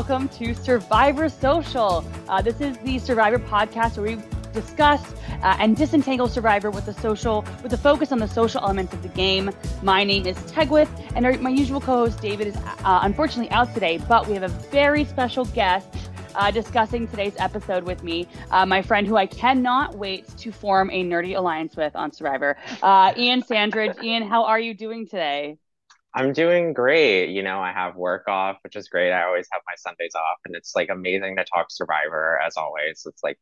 Welcome to Survivor Social. Uh, this is the Survivor podcast where we discuss uh, and disentangle Survivor with the social, with a focus on the social elements of the game. My name is Tegwyth, and our, my usual co-host David is uh, unfortunately out today, but we have a very special guest uh, discussing today's episode with me, uh, my friend who I cannot wait to form a nerdy alliance with on Survivor, uh, Ian Sandridge. Ian, how are you doing today? I'm doing great. You know, I have work off, which is great. I always have my Sundays off, and it's like amazing to talk Survivor as always. It's like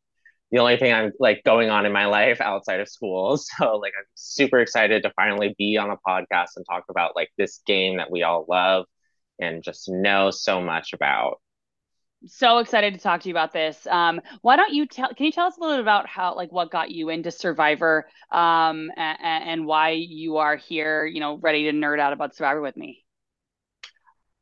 the only thing I'm like going on in my life outside of school. So like I'm super excited to finally be on a podcast and talk about like this game that we all love and just know so much about so excited to talk to you about this. Um, why don't you tell? Can you tell us a little bit about how, like, what got you into Survivor, um, and, and why you are here? You know, ready to nerd out about Survivor with me.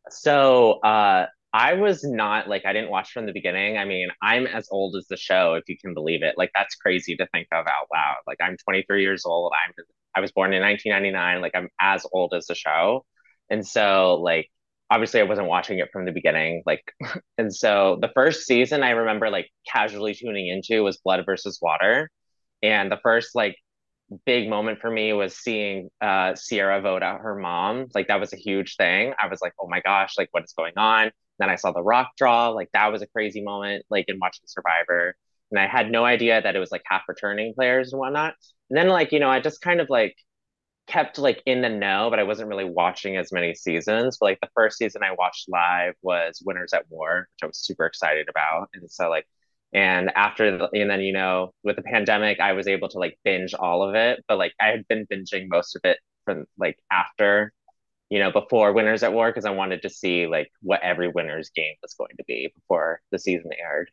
So, uh, I was not like I didn't watch from the beginning. I mean, I'm as old as the show, if you can believe it. Like that's crazy to think of out loud. Like I'm 23 years old. I'm I was born in 1999. Like I'm as old as the show, and so like obviously I wasn't watching it from the beginning. Like, and so the first season I remember like casually tuning into was Blood versus Water. And the first like big moment for me was seeing uh, Ciera vote out her mom. Like, that was a huge thing. I was like, oh my gosh, like, what is going on? Then I saw the rock draw. Like, that was a crazy moment, like, in watching Survivor. And I had no idea that it was like half returning players and whatnot. And then, like, you know, I just kind of like kept like in the know, but I wasn't really watching as many seasons. But like the first season I watched live was Winners at War, which I was super excited about. And so like and after the, and then you know with the pandemic I was able to like binge all of it, but like I had been binging most of it from like after you know before Winners at War because I wanted to see like what every winner's game was going to be before the season aired.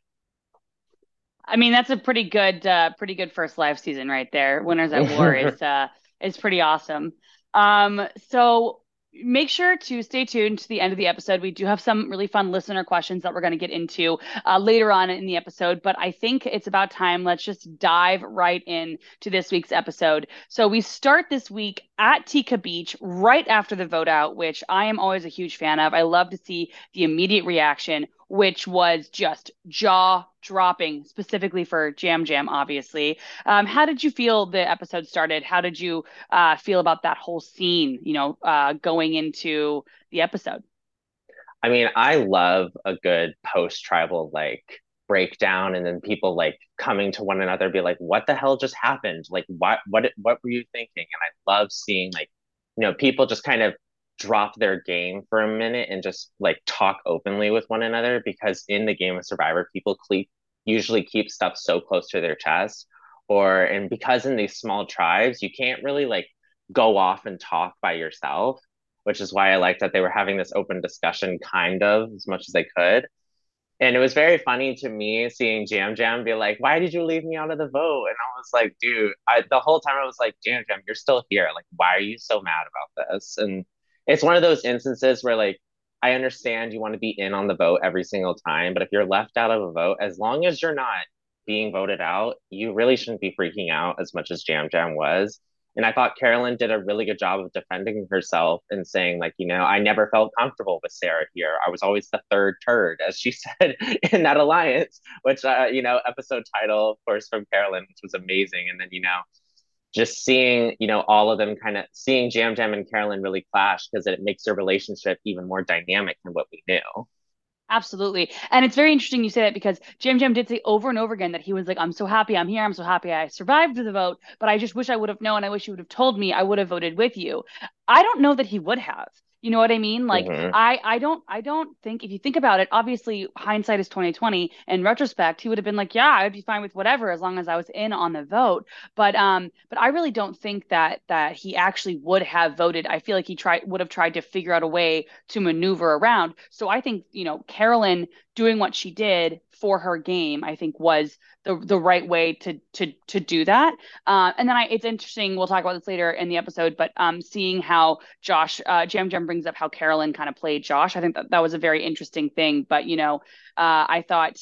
I mean, that's a pretty good, uh, pretty good first live season right there. Winners at War is uh, is pretty awesome. Um, so make sure to stay tuned to the end of the episode. We do have some really fun listener questions that we're going to get into uh, later on in the episode, but I think it's about time. Let's just dive right in to this week's episode. So we start this week at Tika Beach right after the vote out, which I am always a huge fan of. I love to see the immediate reaction which was just jaw dropping, specifically for Yam Yam, obviously. Um, how did you feel the episode started? How did you uh, feel about that whole scene, you know, uh, going into the episode? I mean, I love a good post tribal like breakdown and then people like coming to one another be like what the hell just happened? Like what what what were you thinking? And i love seeing like you know people just kind of drop their game for a minute and just like talk openly with one another because in the game of survivor people keep usually keep stuff so close to their chest or and because in these small tribes you can't really like go off and talk by yourself which is why i like that they were having this open discussion kind of as much as they could and it was very funny to me seeing Yam Yam be like, "Why did you leave me out of the vote?" And I was like, "Dude," I, the whole time I was like, Yam Yam, you're still here. Like, why are you so mad about this?" And it's one of those instances where like I understand you want to be in on the vote every single time, but if you're left out of a vote, as long as you're not being voted out, you really shouldn't be freaking out as much as Yam Yam was. And I thought Carolyn did a really good job of defending herself and saying, like, you know, I never felt comfortable with Sarah here. I was always the third turd, as she said in that alliance, which, uh, you know, episode title, of course, from Carolyn, which was amazing. And then, you know, just seeing, you know, all of them kind of seeing Yam Yam and Carolyn really clash because it makes their relationship even more dynamic than what we knew. Absolutely. And it's very interesting you say that because Yam Yam did say over and over again that he was like, I'm so happy I'm here. I'm so happy I survived the vote, but I just wish I would have known. I wish you would have told me I would have voted with you. I don't know that he would have. You know what I mean? Like mm-hmm. I I don't I don't think if you think about it, obviously hindsight is 2020. In retrospect, he would have been like, yeah, I'd be fine with whatever as long as I was in on the vote. But um but I really don't think that that he actually would have voted. I feel like he tried would have tried to figure out a way to maneuver around. So I think, you know, Carolyn doing what she did for her game, I think was the the right way to to to do that. Uh, and then I, it's interesting. We'll talk about this later in the episode, but um, seeing how Josh uh, Yam Yam brings up how Carolyn kind of played Josh, I think that that was a very interesting thing. But you know, uh, I thought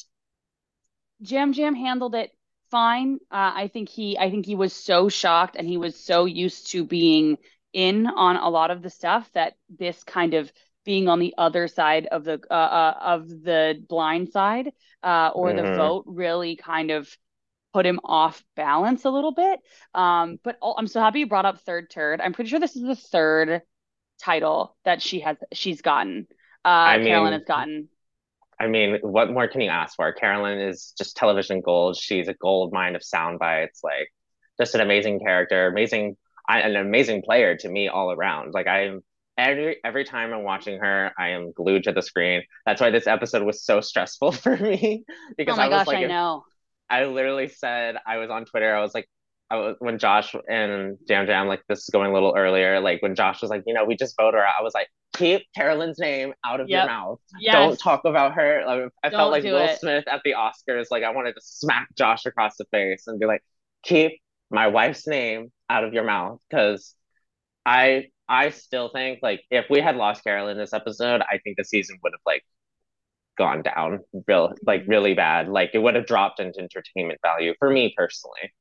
Jam Yam handled it fine. Uh, I think he I think he was so shocked and he was so used to being in on a lot of the stuff that this kind of being on the other side of the uh, uh of the blind side uh, or mm-hmm. the vote really kind of put him off balance a little bit. Um, but I'm so happy you brought up third turd. I'm pretty sure this is the third title that she has she's gotten. Uh, I mean, Carolyn has gotten. I mean, what more can you ask for? Carolyn is just television gold. She's a gold mine of sound bites. Like, just an amazing character, amazing, an amazing player to me all around. Like, I'm every every time I'm watching her, I am glued to the screen. That's why this episode was so stressful for me because oh my I was gosh, like, I know. I literally said I was on Twitter. I was like, I was, when Josh and Yam Yam like this is going a little earlier. Like when Josh was like, you know, we just voted her. I was like, keep Carolyn's name out of yep. your mouth. Yes. Don't talk about her. Like, I Don't felt like Will it. Smith at the Oscars. Like I wanted to smack Josh across the face and be like, keep my wife's name out of your mouth because I I still think like if we had lost Carolyn this episode, I think the season would have like gone down real like really bad. Like it would have dropped into entertainment value for me personally.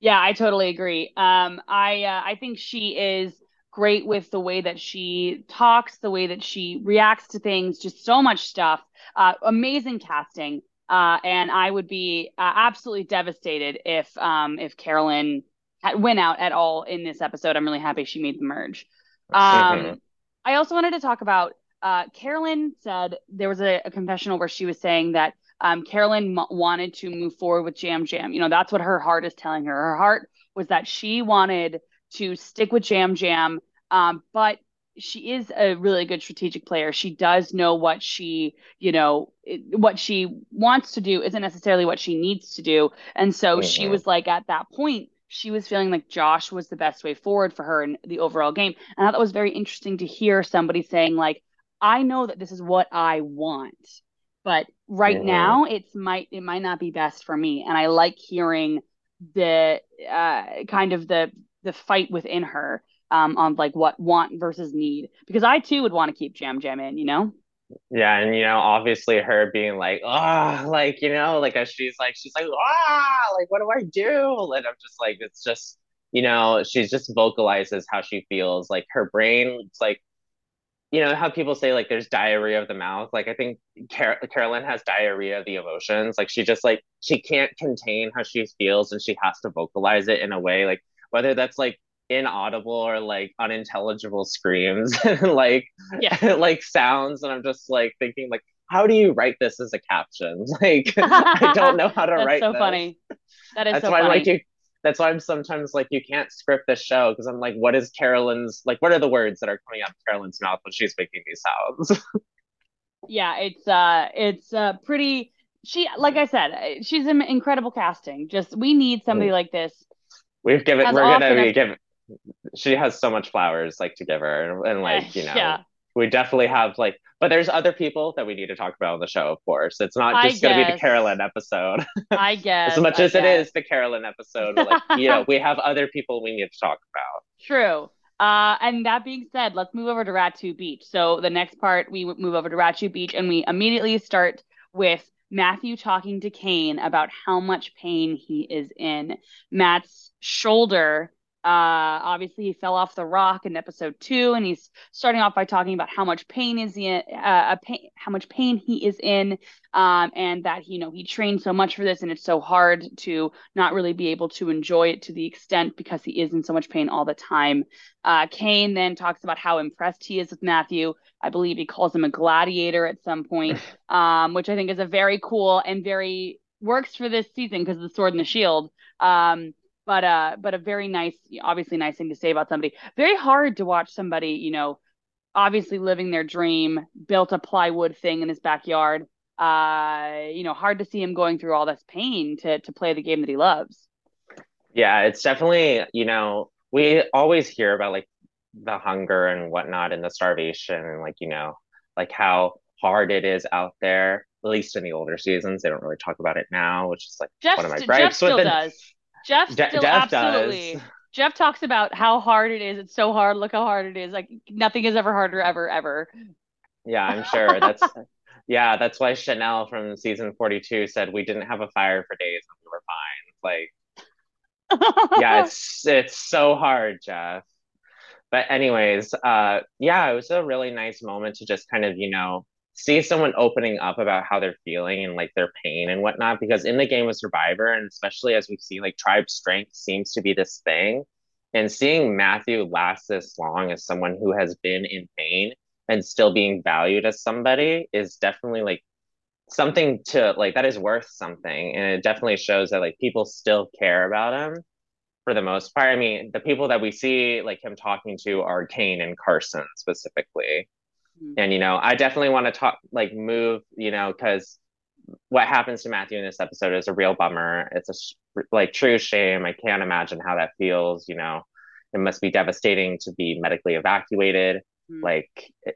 Yeah, I totally agree. Um, I uh, I think she is great with the way that she talks, the way that she reacts to things, just so much stuff. Uh, amazing casting. Uh, and I would be uh, absolutely devastated if um, if Carolyn went out at all in this episode. I'm really happy she made the merge. Um, mm-hmm. I also wanted to talk about uh, Carolyn said there was a, a, confessional where she was saying that um, Carolyn m- wanted to move forward with Yam Yam. You know, that's what her heart is telling her. Her heart was that she wanted to stick with Yam Yam, um, but she is a really good strategic player. She does know what she, you know, what she wants to do isn't necessarily what she needs to do. And so mm-hmm. she was like, at that point, she was feeling like Josh was the best way forward for her in the overall game. And I thought that was very interesting to hear somebody saying, like, I know that this is what I want, but right now it's might it might not be best for me. And I like hearing the uh, kind of the the fight within her um, on like what want versus need because I too would want to keep Yam Yam in, you know. Yeah, and you know, obviously her being like, oh, like you know, like as she's like, she's like, ah, like what do I do? And I'm just like, it's just, you know, she's just vocalizes how she feels. Like her brain, it's like you know how people say like there's diarrhea of the mouth like i think Car- carolyn has diarrhea of the emotions like she just like she can't contain how she feels and she has to vocalize it in a way like whether that's like inaudible or like unintelligible screams and like yeah. like sounds and i'm just like thinking like how do you write this as a caption like i don't know how to That's write so this. funny that is That's so why funny. like you that's why I'm sometimes like you can't script this show because I'm like, what is Carolyn's like? What are the words that are coming out of Carolyn's mouth when she's making these sounds? yeah, it's uh, it's uh, pretty. She, like I said, she's an incredible casting. Just we need somebody mm. like this. We've given. We're gonna be give. She has so much flowers like to give her, and, and like you know, yeah. we definitely have like but there's other people that we need to talk about on the show, of course. It's not just going to be the Carolyn episode. I guess. as much I as guess. it is the Carolyn episode, like, you know, we have other people we need to talk about. True. Uh, and that being said, let's move over to Ratu Beach. So the next part, we move over to Ratu Beach, and we immediately start with Matthew talking to Kane about how much pain he is in. Matt's shoulder uh, obviously, he fell off the rock in episode two, and he's starting off by talking about how much pain is in, uh, pain, how much pain he is in, um, and that you know he trained so much for this, and it's so hard to not really be able to enjoy it to the extent because he is in so much pain all the time. Uh, Kane then talks about how impressed he is with Matthew. I believe he calls him a gladiator at some point, um, which I think is a very cool and very works for this season because of the sword and the shield. Um, but uh but a very nice obviously nice thing to say about somebody. Very hard to watch somebody you know obviously living their dream built a plywood thing in his backyard uh you know hard to see him going through all this pain to to play the game that he loves. Yeah it's definitely you know we always hear about like the hunger and whatnot and the starvation and like you know like how hard it is out there at least in the older seasons. They don't really talk about it now which is like Jeff, one of my gripes Jeff with it. does. Jeff still Jeff absolutely. Does. Jeff talks about how hard it is. It's so hard. Look how hard it is. Like nothing is ever harder ever ever. Yeah, I'm sure. That's yeah, that's why Chanelle from season 42 said we didn't have a fire for days and we were fine. Like yeah, it's it's so hard, Jeff. but anyways, uh, yeah, it was a really nice moment to just kind of, you know, see someone opening up about how they're feeling and like their pain and whatnot. Because in the game of Survivor, and especially as we see, like tribe strength seems to be this thing. And seeing Matthew last this long as someone who has been in pain and still being valued as somebody is definitely like something to like that is worth something. And it definitely shows that like people still care about him for the most part. I mean, the people that we see like him talking to are Kane and Carson specifically. Mm-hmm. And you know, I definitely want to talk like move, you know, because what happens to Matthew in this episode is a real bummer. It's a like true shame. I can't imagine how that feels. You know, it must be devastating to be medically evacuated, mm-hmm. like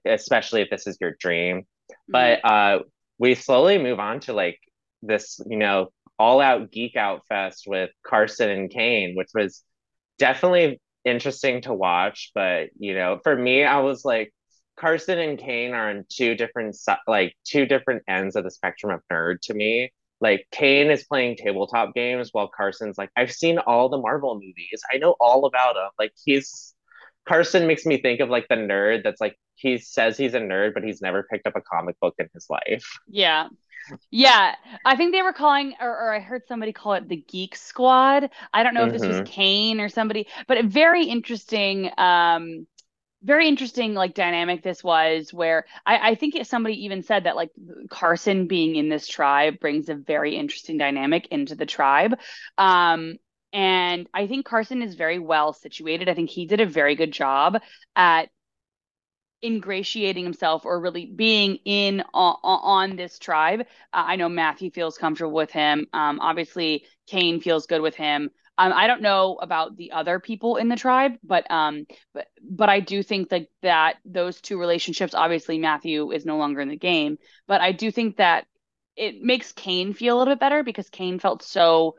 especially if this is your dream. Mm-hmm. But uh, we slowly move on to like this, you know, all out geek out fest with Carson and Kane, which was definitely interesting to watch. But you know, for me, I was like, Carson and Kane are on two different like two different ends of the spectrum of nerd to me. Like Kane is playing tabletop games while Carson's like, I've seen all the Marvel movies. I know all about them. Like he's Carson makes me think of like the nerd that's like he says he's a nerd, but he's never picked up a comic book in his life. Yeah. Yeah, I think they were calling, or, or, I heard somebody call it the Geek Squad. I don't know mm-hmm. if this was mm-hmm. Kane or somebody, but a very interesting, um, very interesting like dynamic this was. Where I, I think somebody even said that like Carson being in this tribe brings a very interesting dynamic into the tribe. Um, and I think Carson is very well situated. I think he did a very good job at ingratiating himself or really being in on, on this tribe. Uh, I know Matthew feels comfortable with him. Um, obviously, Kane feels good with him. Um, I don't know about the other people in the tribe, but um, but but I do think that that those two relationships. Obviously, Matthew is no longer in the game, but I do think that it makes Kane feel a little bit better because Kane felt so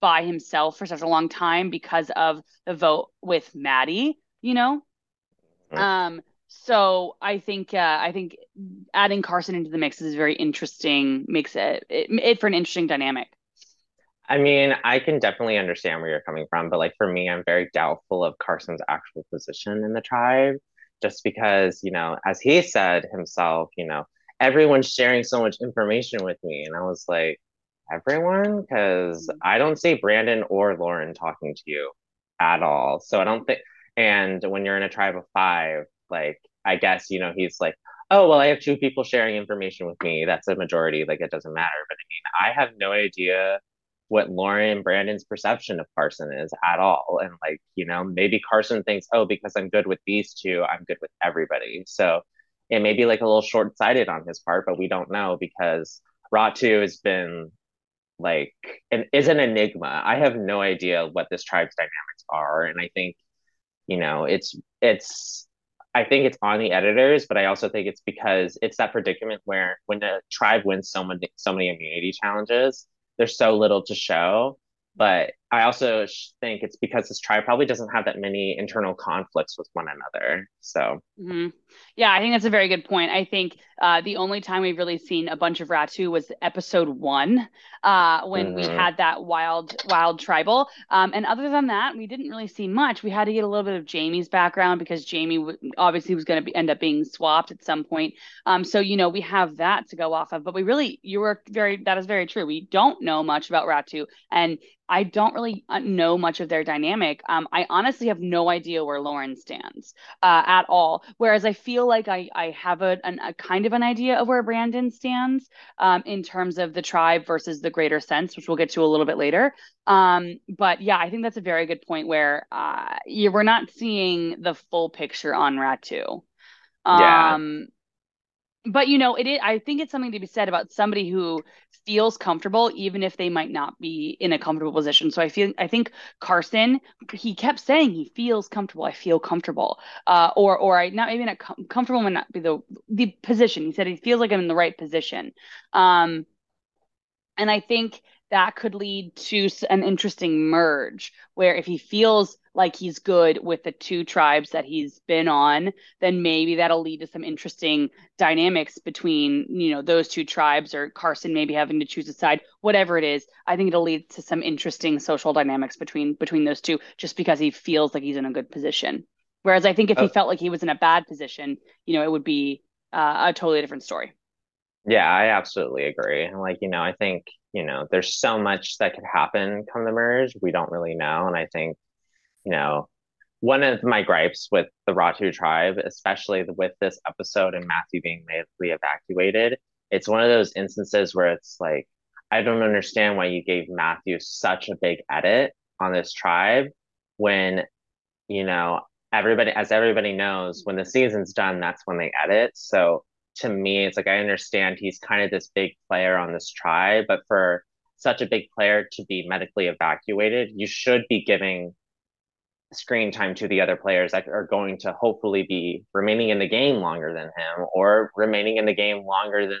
by himself for such a long time because of the vote with Maddy. You know, mm-hmm. um so I think uh, I think adding Carson into the mix is very interesting. Makes it, it it for an interesting dynamic. I mean, I can definitely understand where you're coming from, but like for me, I'm very doubtful of Carson's actual position in the tribe, just because you know, as he said himself, you know, everyone's sharing so much information with me, and I was like, everyone, because mm-hmm. I don't see Brandon or Lauren talking to you at all. So I don't think. And when you're in a tribe of five, like I guess you know he's like, oh well, I have two people sharing information with me. That's a majority. Like it doesn't matter. But I mean, I have no idea what Lauren Brandon's perception of Carson is at all. And like, you know, maybe Carson thinks, oh, because I'm good with these two, I'm good with everybody. So it may be like a little short sighted on his part, but we don't know because Ratu has been like and is an enigma. I have no idea what this tribe's dynamics are. And I think, you know, it's it's I think it's on the editors, but I also think it's because it's that predicament where when the tribe wins so many so many immunity challenges, there's so little to show. But I also think it's because this tribe probably doesn't have that many internal conflicts with one another. So, mm-hmm. yeah, I think that's a very good point. I think uh, the only time we've really seen a bunch of Ratu was episode one, uh, when mm-hmm. we had that wild, wild tribal. Um, and other than that, we didn't really see much. We had to get a little bit of Jaime's background because Jaime w- obviously was going to end up being swapped at some point. Um, so you know we have that to go off of. But we really, you were very, that is very true. We don't know much about Ratu, and I don't really uh, know much of their dynamic. Um, I honestly have no idea where Lauren stands uh, at all. Whereas I feel like I I have a, an, a kind of an idea of where Brandon stands um, in terms of the tribe versus the greater sense, which we'll get to a little bit later. Um, but yeah, I think that's a very good point where uh, you, we're not seeing the full picture on Ratu. Um, but you know it is, i think it's something to be said about somebody who feels comfortable even if they might not be in a comfortable position. So i feel i think carson he kept saying he feels comfortable i feel comfortable. Uh, or or i not maybe not com- comfortable might not be the the position. He said he feels like i'm in the right position. Um and i think that could lead to an interesting merge where if he feels like he's good with the two tribes that he's been on, then maybe that'll lead to some interesting dynamics between, you know, those two tribes or Carson maybe having to choose a side, whatever it is. I think it'll lead to some interesting social dynamics between between those two just because he feels like he's in a good position. Whereas I think if he Oh, felt like he was in a bad position, you know, it would be uh, a totally different story. Yeah, I absolutely agree. Like, you know, I think, you know, there's so much that could happen come the merge. We don't really know. And I think, you know, one of my gripes with the Ratu tribe, especially with this episode and Matthew being medically evacuated, it's one of those instances where it's like, I don't understand why you gave Matthew such a big edit on this tribe when, you know, everybody, as everybody knows, when the season's done, that's when they edit. So to me, it's like I understand he's kind of this big player on this tribe, but for such a big player to be medically evacuated, you should be giving screen time to the other players that are going to hopefully be remaining in the game longer than him or remaining in the game longer than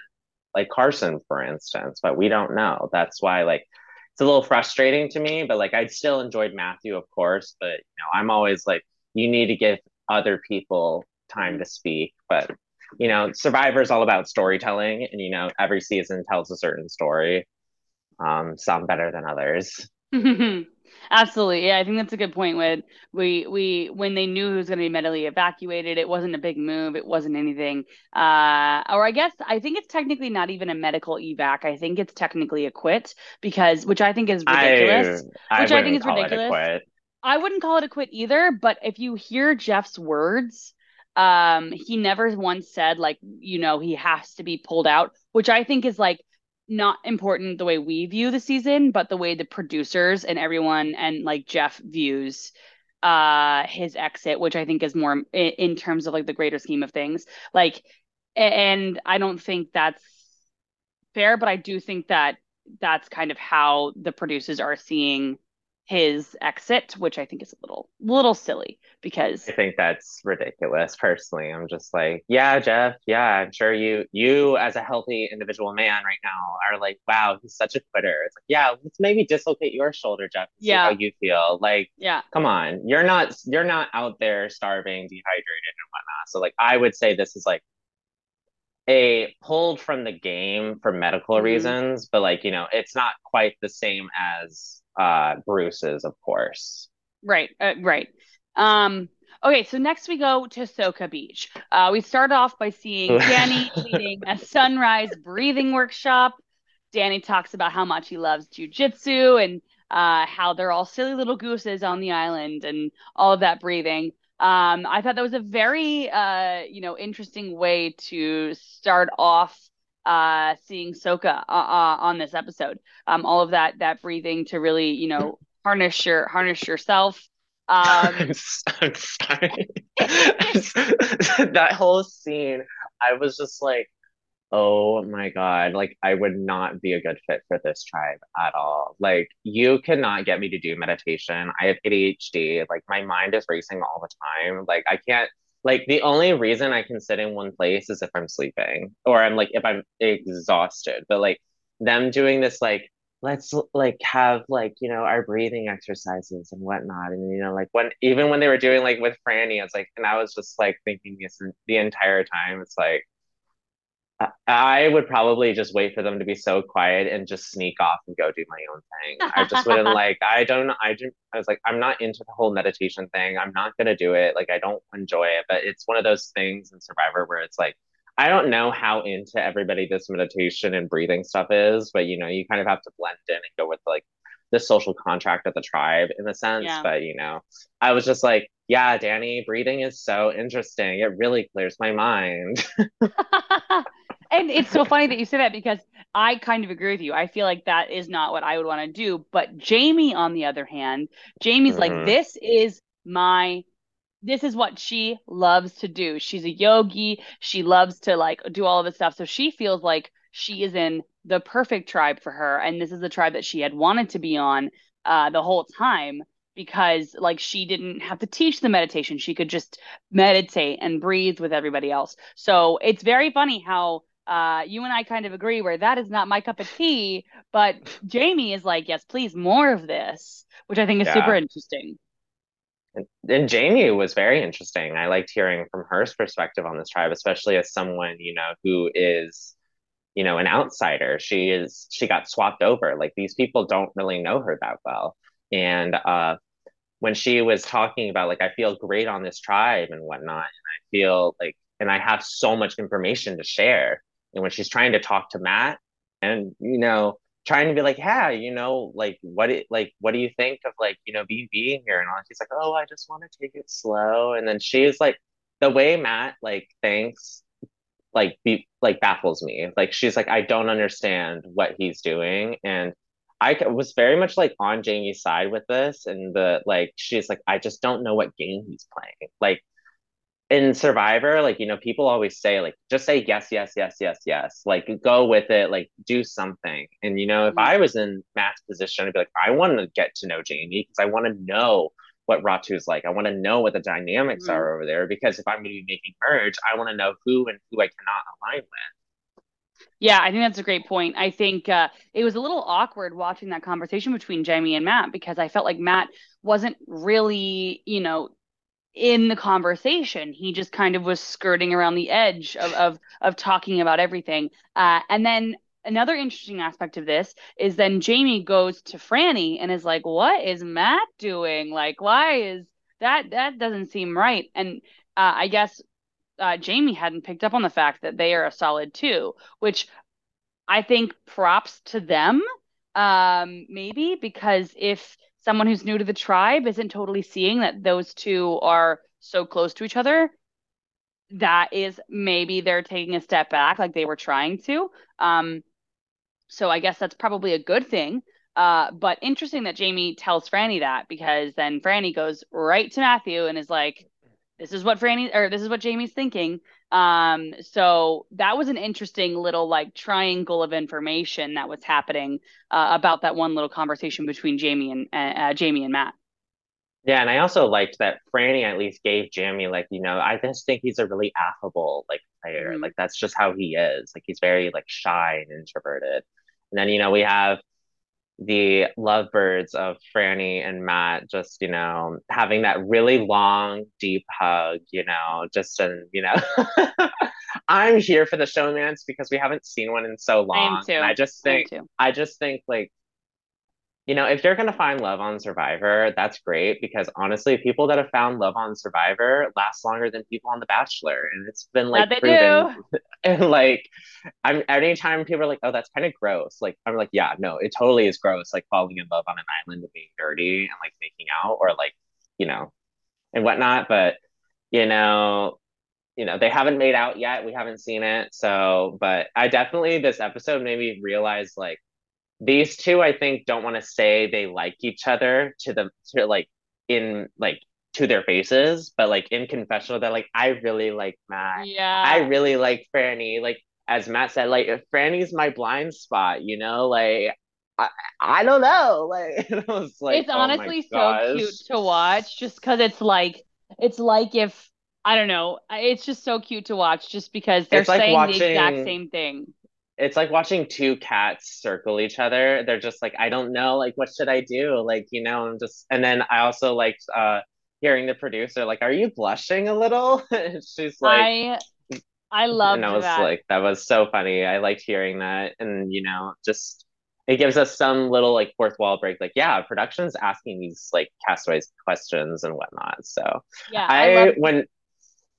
like Carson, for instance. But we don't know. That's why like it's a little frustrating to me. But like I still enjoyed Matthew, of course. But you know, I'm always like, you need to give other people time to speak. But you know, Survivor is all about storytelling, and you know, every season tells a certain story. Um, some better than others. Absolutely. Yeah, I think that's a good point. When we we when they knew who was going to be medically evacuated, it wasn't a big move. It wasn't anything. Uh, or I guess I think it's technically not even a medical evac. I think it's technically a quit because which I think is ridiculous. I Which I think is call it a ridiculous. I wouldn't call it a quit either, but if you hear Jeff's words, um, he never once said like, you know, he has to be pulled out, which I think is like not important the way we view the season, but the way the producers and everyone and like Jeff views uh his exit, which I think is more in, in terms of like the greater scheme of things. Like, and I don't think that's fair, but I do think that that's kind of how the producers are seeing his exit, which I think is a little little silly because I think that's ridiculous. Personally, I'm just like, yeah, Jeff, yeah, I'm sure you, you as a healthy individual man right now are like, wow, he's such a quitter. It's like, yeah, let's maybe dislocate your shoulder, Jeff, and see how yeah, you feel. Like, yeah, come on, you're not, you're not out there starving, dehydrated, and whatnot. So, like, I would say this is like a pulled from the game for medical hmm reasons, but like, you know, it's not quite the same as uh Bruce's, of course. right, uh, right. Um, okay, so next we go to Soka Beach. Uh, we start off by seeing Danny leading a sunrise breathing workshop. Danny talks about how much he loves jujitsu and uh, how they're all silly little gooses on the island and all of that breathing. Um, I thought that was a very, uh, you know, interesting way to start off uh, seeing Soka uh, uh, on this episode. Um, all of that that breathing to really, you know, harness your harness yourself. I'm, Um, I'm sorry. that whole scene, I was just like, oh my God, like I would not be a good fit for this tribe at all. Like, you cannot get me to do meditation. I have ADHD. Like, my mind is racing all the time. Like, I can't, like, the only reason I can sit in one place is if I'm sleeping or I'm like, if I'm exhausted. But like, them doing this, like, let's like have like you know our breathing exercises and whatnot and you know like when even when they were doing like with Frannie it's like and I was just like thinking this the entire time it's like I, would probably just wait for them to be so quiet and just sneak off and go do my own thing I just wouldn't like I don't I just I was like I'm not into the whole meditation thing I'm not gonna do it like I don't enjoy it but it's one of those things in Survivor where it's like I don't know how into everybody this meditation and breathing stuff is, but you know, you kind of have to blend in and go with like the social contract of the tribe in a sense. yeah. But you know, I was just like, yeah, Danny, breathing is so interesting. It really clears my mind. And it's so funny that you say that because I kind of agree with you. I feel like that is not what I would want to do. But Jaime, on the other hand, Jaime's like, hmm this is my, this is what she loves to do. She's a yogi. She loves to like do all of this stuff. So she feels like she is in the perfect tribe for her. And this is the tribe that she had wanted to be on uh, the whole time because like she didn't have to teach the meditation. She could just meditate and breathe with everybody else. So it's very funny how uh, you and I kind of agree where that is not my cup of tea, but Jaime is like, yes, please, more of this, which I think is super interesting. And, and Jaime was very interesting. I liked hearing from her perspective on this tribe, especially as someone, you know, who is, you know, an outsider. She is, she got swapped over. Like these people don't really know her that well. And uh when she was talking about like I feel great on this tribe and whatnot, and I feel like and I have so much information to share. And when she's trying to talk to Matt and you know trying to be like, yeah, you know, like what it like what do you think of like, you know, being being here and all she's like, Oh, I just want to take it slow. And then she's like the way Matt like thinks like be like baffles me. Like she's like, I don't understand what he's doing. And I was very much like on Jaime's side with this, and the like she's like, I just don't know what game he's playing. Like in Survivor, like you know, people always say like just say yes, yes, yes, yes, yes. Like go with it, like do something. And you know, if mm-hmm. I was in Matt's position, I'd be like, I want to get to know Jaime because I want to know what Ratu's like. I want to know what the dynamics mm-hmm. are over there because if I'm going to be making merge, I want to know who and who I cannot align with. Yeah, I think that's a great point. I think uh, it was a little awkward watching that conversation between Jaime and Matt because I felt like Matt wasn't really, you know, in the conversation. He just kind of was skirting around the edge of of, of talking about everything. Uh, and then another interesting aspect of this is then Jaime goes to Frannie and is like, "What is Matt doing? Like, why is that? That doesn't seem right." And uh, I guess uh, Jaime hadn't picked up on the fact that they are a solid two, which I think props to them, um, maybe because if someone who's new to the tribe isn't totally seeing that those two are so close to each other, that is maybe they're taking a step back, like they were trying to. Um, so I guess that's probably a good thing. Uh, but interesting that Jaime tells frannie that because then frannie goes right to Matthew and is like, "This is what Frannie or this is what Jaime's thinking." Um, so that was an interesting little like triangle of information that was happening uh, about that one little conversation between Jaime and uh, uh Jaime and Matt. Yeah, and I also liked that Frannie at least gave Jaime like you know I just think he's a really affable like player. Mm-hmm. Like that's just how he is. Like he's very like shy and introverted. And then, you know, we have the lovebirds of Frannie and Matt just, you know, having that really long, deep hug, you know, just and you know I'm here for the showmance because we haven't seen one in so long. I just think I just think like you know, if you're going to find love on Survivor, that's great because honestly, people that have found love on Survivor last longer than people on The Bachelor. And it's been like yeah, proven. and like, I'm anytime people are like, oh, that's kind of gross. Like, I'm like, yeah, no, it totally is gross. Like falling in love on an island and being dirty and like making out or like, you know, and whatnot. But, you know, you know, they haven't made out yet. We haven't seen it. So, but I definitely, this episode made me realize like, these two i think don't want to say they like each other to the to like in like to their faces but like in confessional they're like i really like matt. Yeah. I really like frannie like as matt said like frannie's my blind spot you know? Like I, I don't know. Like, it was like it's oh honestly so cute to watch just because it's like it's like if I don't know. It's just so cute to watch just because they're like saying watching, the exact same thing it's like watching two cats circle each other. They're just like, I don't know, like, what should I do? Like, you know, I'm just, and then I also liked uh, hearing the producer, like, are you blushing a little? She's like, I, I love And I was that. like, that was so funny. I liked hearing that. And, you know, just, it gives us some little like fourth wall break. Like, yeah, production's asking these like castaways questions and whatnot. So, yeah, I, I when,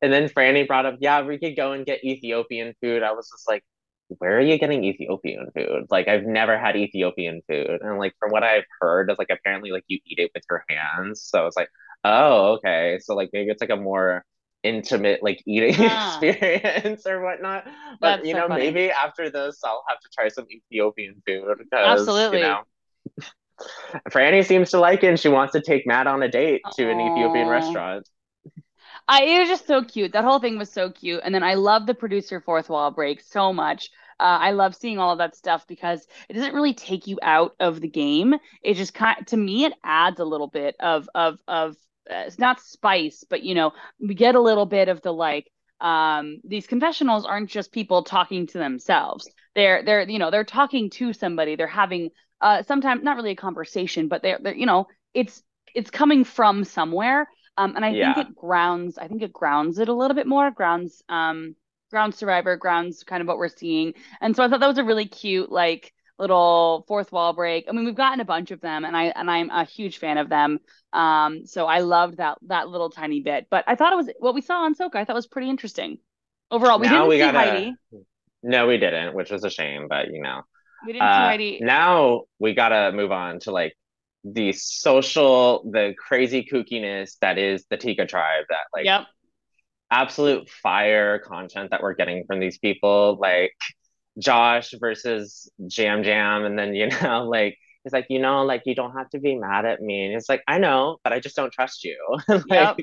and then Frannie brought up, yeah, we could go and get Ethiopian food. I was just like, where are you getting Ethiopian food? Like I've never had Ethiopian food. And like from what I've heard, is like apparently like you eat it with your hands. So it's like, oh, okay. So like maybe it's like a more intimate like eating yeah. experience or whatnot. But That's you know, maybe after this I'll have to try some Ethiopian food Absolutely. you know Frannie seems to like it and she wants to take Matt on a date to Aww. an Ethiopian restaurant. I, it was just so cute. That whole thing was so cute. And then I love the producer fourth wall break so much. Uh, I love seeing all of that stuff because it doesn't really take you out of the game. It just kind to me it adds a little bit of of of uh, it's not spice, but you know we get a little bit of the like um these confessionals aren't just people talking to themselves. They're they're you know they're talking to somebody. They're having uh sometimes not really a conversation, but they're, they're you know it's it's coming from somewhere um, and I yeah. think it grounds, I think it grounds it a little bit more, grounds, um, grounds survivor, grounds kind of what we're seeing. And so I thought that was a really cute, like, little fourth wall break. I mean, we've gotten a bunch of them, and I and I'm a huge fan of them. Um, so I loved that that little tiny bit. But I thought it was what we saw on Ahsoka. I thought was pretty interesting. Overall, we now didn't we see gotta, Heidi. No, we didn't, which was a shame. But you know, we didn't uh, see Heidi. Now we gotta move on to like the social, the crazy kookiness that is the Tika tribe. That like, yep. absolute fire content that we're getting from these people. Like Josh versus Yam Yam, and then you know, like he's like, you know, like you don't have to be mad at me, and it's like, I know, but I just don't trust you. like, yep.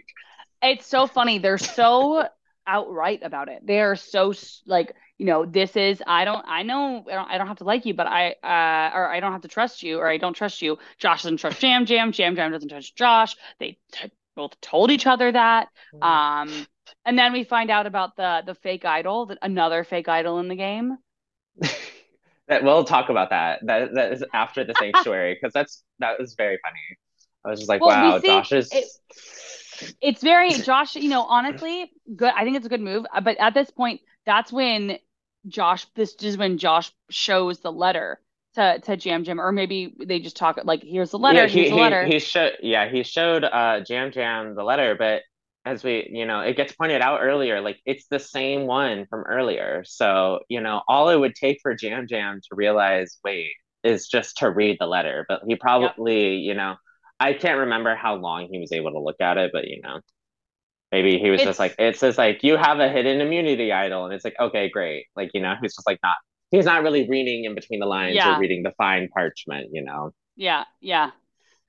It's so funny. They're so outright about it. They are so like, you know, this is I don't I know I don't, I don't have to like you, but I uh or I don't have to trust you or I don't trust you. Josh doesn't trust Yam Yam. Jam Yam doesn't trust Josh. They t- both told each other that. Mm-hmm. Um, and then we find out about the the fake idol, that another fake idol in the game. that we'll talk about that. That that is after the sanctuary because that's that was very funny. I was just like, well, wow, Josh is. It, it's very Josh. You know, honestly, good. I think it's a good move. Uh, but at this point, that's when Josh. This is when Josh shows the letter to to Jam Yam, or maybe they just talk like, "Here's the letter. Yeah, he, here's the letter." He, he showed. Yeah, he showed uh Jam Yam the letter, but as we, you know, it gets pointed out earlier, like it's the same one from earlier. So, you know, all it would take for Yam Yam to realize, wait, is just to read the letter. But he probably, yep. you know, I can't remember how long he was able to look at it, but you know, maybe he was it's, just like, it says like you have a hidden immunity idol, and it's like, okay, great. Like you know, he's just like not, he's not really reading in between the lines yeah. or reading the fine parchment, you know. Yeah, yeah.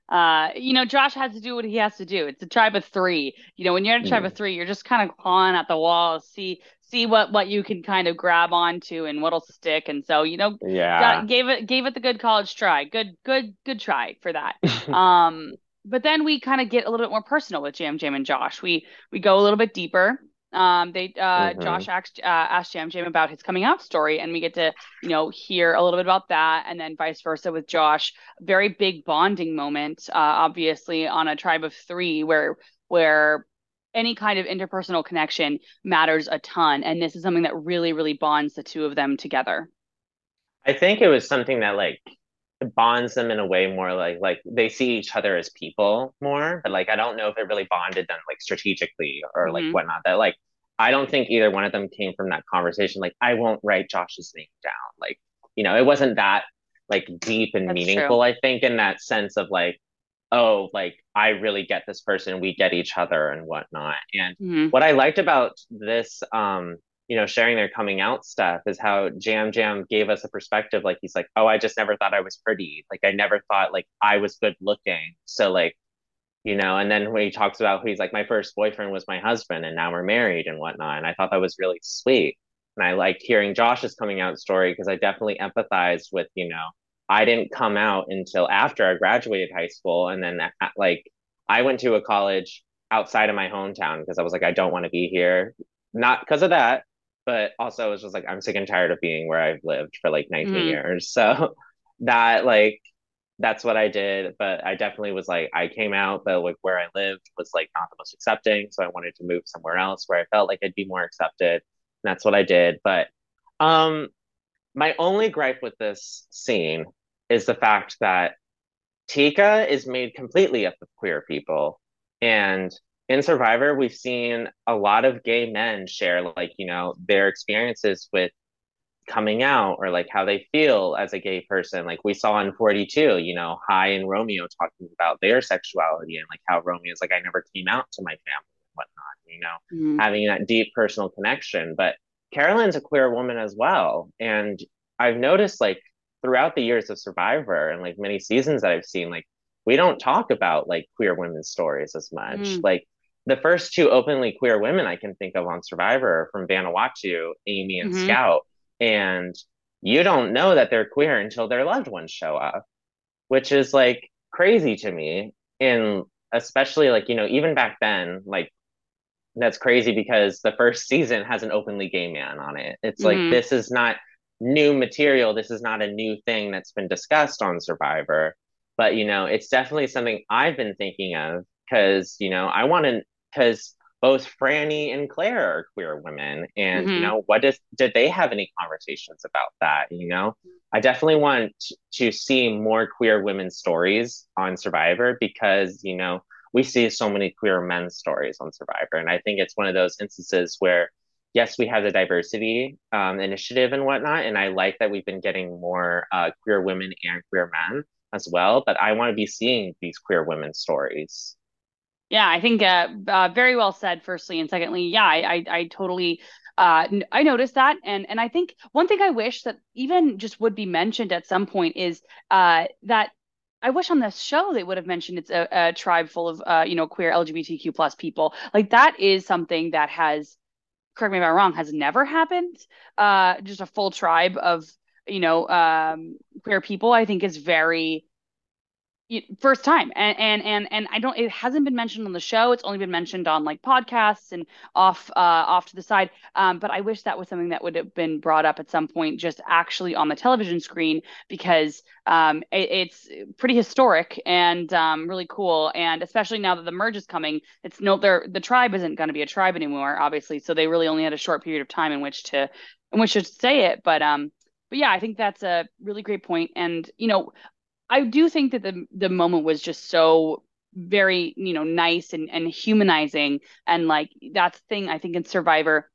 Uh, you know, Josh has to do what he has to do. It's a tribe of three. You know, when you're in a tribe mm. of three, you're just kind of clawing at the wall, see see what what you can kind of grab onto and what'll stick. And so, you know, yeah, got, gave it gave it the good college try. Good good good try for that. um, but then we kind of get a little bit more personal with Yam Yam and Josh. We we go a little bit deeper. Um, they uh, mm-hmm. Josh asked uh, asked Yam Yam about his coming out story, and we get to you know hear a little bit about that, and then vice versa with Josh. Very big bonding moment, uh, obviously on a tribe of three, where where any kind of interpersonal connection matters a ton. And this is something that really, really bonds the two of them together. I think it was something that like bonds them in a way more like like they see each other as people more but like i don't know if it really bonded them like strategically or like mm-hmm. whatnot that like i don't think either one of them came from that conversation like i won't write josh's name down like you know it wasn't that like deep and That's meaningful true. i think in that sense of like oh, like I really get this person, we get each other and whatnot. And mm-hmm. what I liked about this, um, you know, sharing their coming out stuff is how Yam Yam gave us a perspective. Like he's like, oh, I just never thought I was pretty. Like I never thought like I was good looking. So like, you know, and then when he talks about who he's like, my first boyfriend was my husband and now we're married and whatnot. And I thought that was really sweet. And I liked hearing Josh's coming out story because I definitely empathized with, you know, I didn't come out until after I graduated high school. And then, uh, like, I went to a college outside of my hometown because I was like, I don't want to be here. Not because of that, but also it was just like, I'm sick and tired of being where I've lived for like 19 mm. years. So that, like, that's what I did. But I definitely was like, I came out, but like where I lived was like not the most accepting. So I wanted to move somewhere else where I felt like I'd be more accepted. And that's what I did. But um, my only gripe with this scene is the fact that Tika is made completely up of queer people. And in Survivor, we've seen a lot of gay men share, like, you know, their experiences with coming out or like how they feel as a gay person. Like we saw in 42, you know, Hai and Romeo talking about their sexuality and like how Romeo's like, I never came out to my family and whatnot, you know, mm-hmm. having that deep personal connection. But Carolyn's a queer woman as well. And I've noticed like throughout the years of Survivor and like many seasons that I've seen, like we don't talk about like queer women's stories as much. Mm. Like the first two openly queer women I can think of on Survivor from Vanuatu, Ami and mm-hmm. Scout. And you don't know that they're queer until their loved ones show up, which is like crazy to me. And especially like, you know, even back then, like that's crazy because the first season has an openly gay man on it. It's mm-hmm. like this is not new material. This is not a new thing that's been discussed on Survivor. But you know, it's definitely something I've been thinking of because, you know, I want to because both Frannie and Claire are queer women. And, Mm-hmm. you know, what is, did they have any conversations about that? You know, I definitely want to see more queer women's stories on Survivor because, you know, we see so many queer men's stories on Survivor. And I think it's one of those instances where, yes, we have the diversity um, initiative and whatnot. And I like that we've been getting more uh, queer women and queer men as well. But I want to be seeing these queer women's stories. Yeah, I think uh, uh, very well said. Firstly, and secondly, yeah, I I, I totally uh, I noticed that, and and I think one thing I wish that even just would be mentioned at some point is uh, that I wish on this show they would have mentioned it's a, a tribe full of uh, you know queer LGBTQ plus people. Like that is something that has, correct me if I'm wrong, has never happened. Uh, just a full tribe of you know um, queer people. I think is very first time and and and and I don't it hasn't been mentioned on the show. It's only been mentioned on like podcasts and off uh off to the side. Um but I wish that was something that would have been brought up at some point just actually on the television screen because um it, it's pretty historic and um really cool. And especially now that the merge is coming it's no there the tribe isn't going to be a tribe anymore obviously. So they really only had a short period of time in which to in which to say it. But um but yeah, I think that's a really great point. And, you know, I do think that the the moment was just so very, you know, nice and and humanizing. And like that's the thing I think in Survivor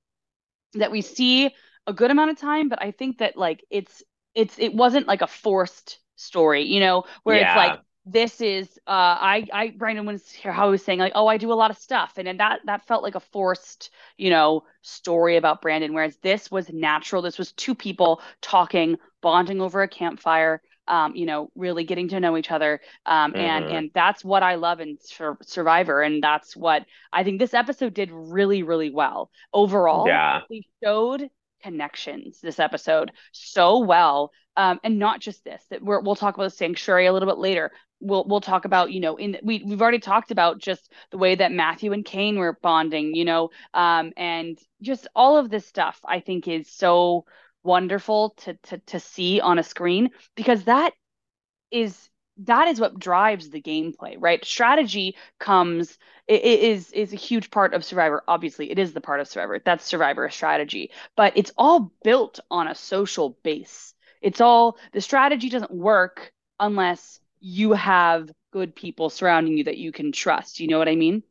that we see a good amount of time, but I think that like it's it's it wasn't like a forced story, you know, where it's like this is uh I I Brandon was here how he was saying like oh I do a lot of stuff. And, and that that felt like a forced you know story about Brandon whereas this was natural. This was two people talking bonding over a campfire um you know really getting to know each other um and hmm and that's what I love in Sur Survivor and that's what I think this episode did really really well. Overall Yeah. they showed connections this episode so well um, and not just this that we're, we'll talk about the sanctuary a little bit later. We'll we'll talk about you know in we we've already talked about just the way that Matthew and Kane were bonding you know um, and just all of this stuff I think is so wonderful to to to see on a screen because that is that is what drives the gameplay, right? Strategy comes it is is a huge part of Survivor. Obviously, it is the part of Survivor. That's Survivor strategy, but it's all built on a social base. It's all the strategy doesn't work unless you have good people surrounding you that you can trust. You know what I mean?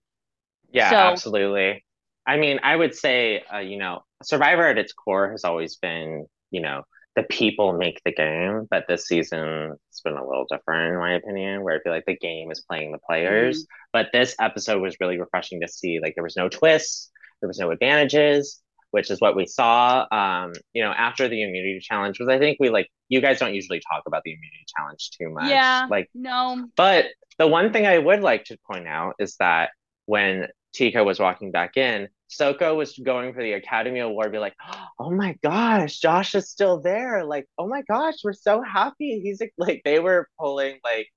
Yeah, So, absolutely. I mean, I would say, uh, you know, Survivor at its core has always been, you know, the people make the game, but this season it's been a little different in my opinion, where I feel like the game is playing the players. But this episode was really refreshing to see. Like there was no twists, there was no advantages, which is what we saw. Um, you know, after the immunity challenge, was I think we like you guys don't usually talk about the immunity challenge too much. yeah, Like no, but the one thing I would like to point out is that when Tika was walking back in, Soka was going for the Academy Award, be like, "Oh my gosh, Josh is still there! Like, oh my gosh, we're so happy." He's like, like they were pulling like,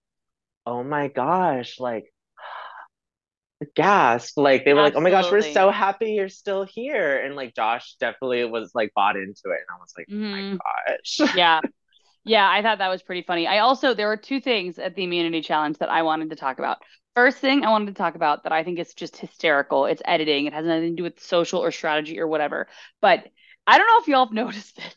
"Oh my gosh!" Like gasp! Like they were like, "Oh my gosh, we're so happy you're still here!" And like Josh definitely was like bought into it, and I was like, "Oh hmm my gosh!" Yeah. Yeah, I thought that was pretty funny. I also, there were two things at the immunity challenge that I wanted to talk about. First thing I wanted to talk about that I think is just hysterical. It's editing. It has nothing to do with social or strategy or whatever. But I don't know if y'all have noticed this.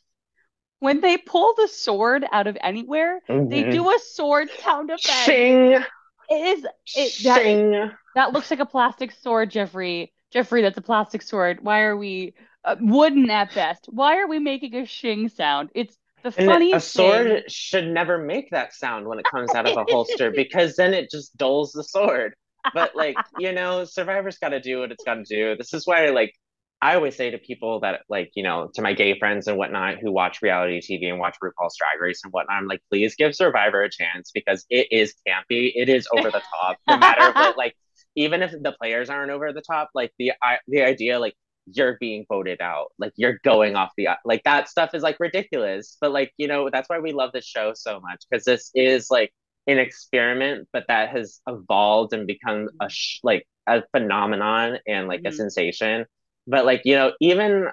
When they pull the sword out of anywhere, they hmm do a sword sound effect. Shing, It is it that shing. that looks like a plastic sword, Jeffrey. Jeffrey, that's a plastic sword. Why are we uh, wooden at best? Why are we making a shing sound? It's the a funniest thing. sword should never make that sound when it comes out of a holster because then it just dulls the sword. But like, you know, Survivor's got to do what it's got to do. This is why like I always say to people that like, you know, to my gay friends and whatnot who watch reality TV and watch RuPaul's Drag Race and whatnot, I'm like, please give Survivor a chance because it is campy. It is over the top. No matter what, like even if the players aren't over the top, like the I, the idea like you're being voted out. Like you're going off the like that stuff is like ridiculous. But like, you know, that's why we love this show so much because this is like an experiment, but that has evolved and become a sh- like a phenomenon and like a Mhm. sensation. But like, you know, even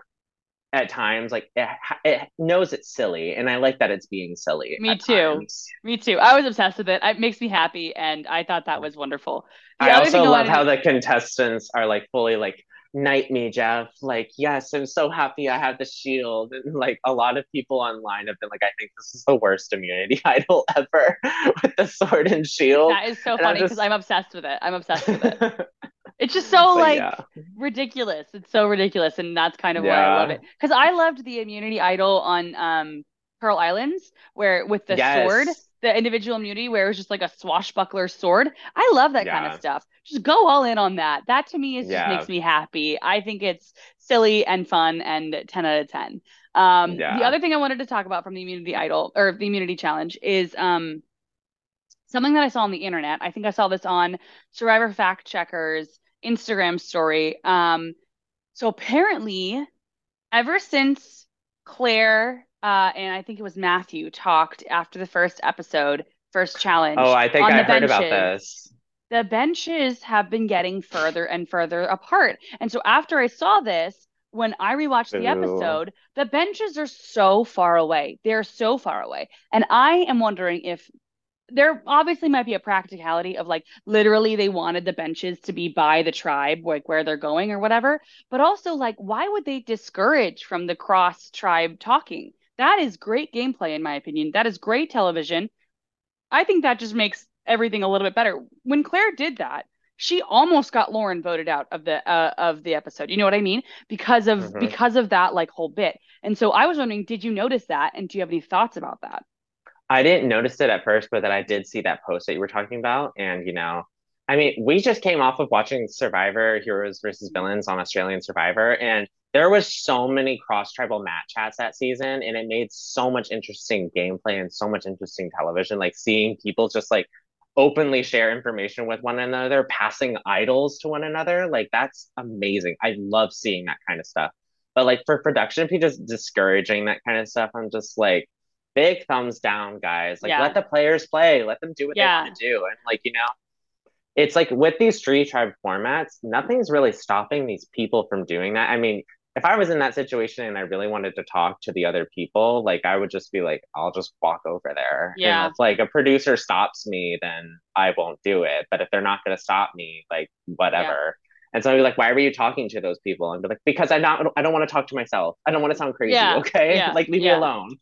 at times like it, it knows it's silly and I like that it's being silly Me too. times. Me too. I was obsessed with it. It makes me happy, and I thought that was wonderful. The I also love how the contestants are like fully like knight me, Jeff. Like, yes, I'm so happy I have the shield. And like a lot of people online have been like, I think this is the worst immunity idol ever with the sword and shield. That is so funny because I'm, just... I'm obsessed with it. I'm obsessed with it. It's just so like yeah. ridiculous. It's so ridiculous, and that's kind of yeah. why I love it. Because I loved the immunity idol on um Pearl Islands, where with the yes. sword, the individual immunity, where it was just like a swashbuckler sword. I love that yeah. kind of stuff. Just go all in on that. That to me is just makes me happy. I think it's silly and fun and 10 out of 10. Um, the other thing I wanted to talk about from the immunity idol or the immunity challenge is um something that I saw on the internet. I think I saw this on Survivor Fact Checkers Instagram story. Um, so apparently, ever since Claire uh, and I think it was Matthew talked after the first episode, first challenge. Oh, I think I heard benches, about this. The benches have been getting further and further apart. And so after I saw this, when I rewatched the episode, the benches are so far away. They're so far away. And I am wondering if there obviously might be a practicality of like literally they wanted the benches to be by the tribe like where they're going or whatever but also like why would they discourage from the cross tribe talking that is great gameplay in my opinion. That is great television. I think that just makes everything a little bit better. When claire did that she almost got lauren voted out of the uh, of the episode. You know what i mean? Because of mm-hmm. because of that like whole bit. And so i was wondering did you notice that? And do you have any thoughts about that? I didn't notice it at first, but then I did see that post that you were talking about. And, you know, I mean, we just came off of watching Survivor Heroes versus Villains on Australian Survivor, and there was so many cross tribal match chats that season, and it made so much interesting gameplay and so much interesting television. Like seeing people just like openly share information with one another, passing idols to one another. Like that's amazing. I love seeing that kind of stuff. But like for production, people just discouraging that kind of stuff. I'm just like, big thumbs down, guys. Like yeah. let the players play, let them do what yeah. they want to do. And like, you know, it's like with these tree tribe formats, nothing's really stopping these people from doing that. I mean, if I was in that situation and I really wanted to talk to the other people, like I would just be like, I'll just walk over there. Yeah. And if like a producer stops me, then I won't do it. But if they're not gonna stop me, like whatever. Yeah. And so I'd be like, why were you talking to those people? And be like, because I not I don't want to talk to myself. I don't want to sound crazy. Yeah. Okay. Yeah. like leave me alone.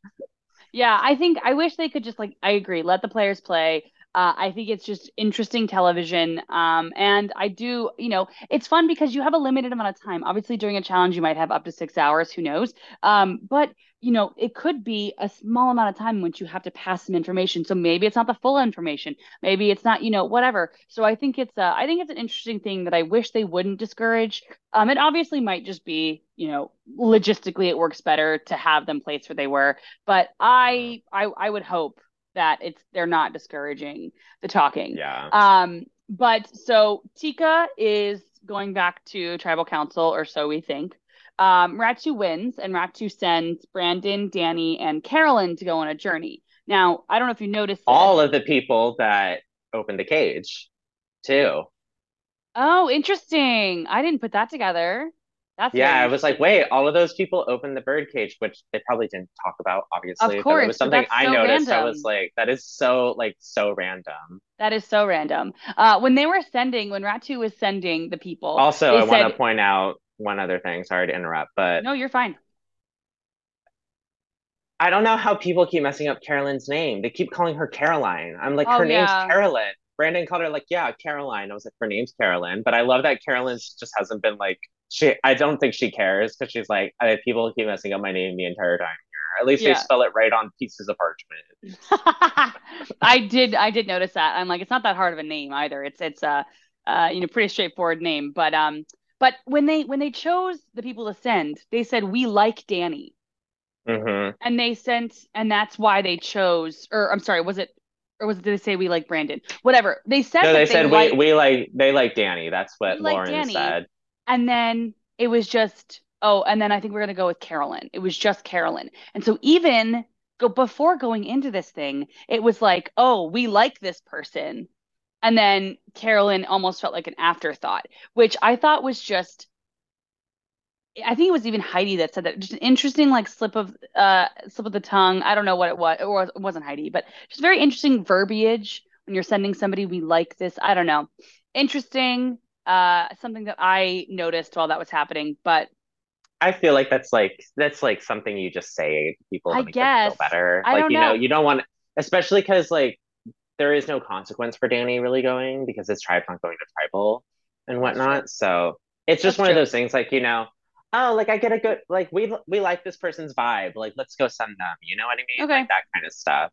Yeah, I think I wish they could just like I agree, let the players play. Uh, I think it's just interesting television. Um, and I do, you know, it's fun because you have a limited amount of time. Obviously, during a challenge, you might have up to six hours. Who knows? Um, but you know, it could be a small amount of time in which you have to pass some information. So maybe it's not the full information. Maybe it's not, you know, whatever. So I think it's, uh, I think it's an interesting thing that I wish they wouldn't discourage. Um, it obviously might just be, you know, logistically it works better to have them placed where they were. But I, I, I would hope that it's they're not discouraging the talking. Yeah. Um, but so Tika is going back to tribal council, or so we think. Um, Ratu wins, and Ratu sends Brandon, Danny, and Carolyn to go on a journey. Now, I don't know if you noticed all this. of the people that opened the cage, too. Oh, interesting. I didn't put that together. That's yeah, I was like, wait, all of those people opened the birdcage, which they probably didn't talk about, obviously. Of course, it was something I so noticed. Random. I was like, that is so like so random. That is so random. Uh, when they were sending, when Ratu was sending the people. Also, I want to point out one other thing. Sorry to interrupt, but no, you're fine. I don't know how people keep messing up Carolyn's name. They keep calling her Caroline. I'm like, oh, her yeah. name's Carolyn. Brandon called her like, yeah, Caroline. I was like, her name's Carolyn, but I love that Carolyn just hasn't been like she I don't think she cares because she's like people keep messing up my name the entire time here. At least yeah. they spell it right on pieces of parchment. I did I did notice that. I'm like it's not that hard of a name either. It's it's a uh, you know pretty straightforward name, but um but when they when they chose the people to send, they said we like Danny. Mm-hmm. And they sent, and that's why they chose. Or I'm sorry, was it or was it did they say we like Brandon? Whatever they said. No, they said they we like, we like they like Danny. That's what Lauren like said. And then it was just, oh, and then I think we're going to go with Carolyn. It was just Carolyn. And so even go before going into this thing, it was like, oh, we like this person. And then Carolyn almost felt like an afterthought, which I thought was just I think it was even Heidi that said that. Just an interesting like slip of uh slip of the tongue. I don't know what it was. Was, it wasn't Heidi, but just very interesting verbiage when you're sending somebody we like this. I don't know. Interesting. Uh, something that I noticed while that was happening. But I feel like that's like that's like something you just say to people I to make them feel guess better. I Like don't you know, know. you don't want, especially because like there is no consequence for Danny really going because his tribe's not going to tribal and whatnot. So it's just That's one of those things like you know, oh, like I get a good like we we like this person's vibe. Like let's go send them. You know what I mean? Like Okay. that kind of stuff.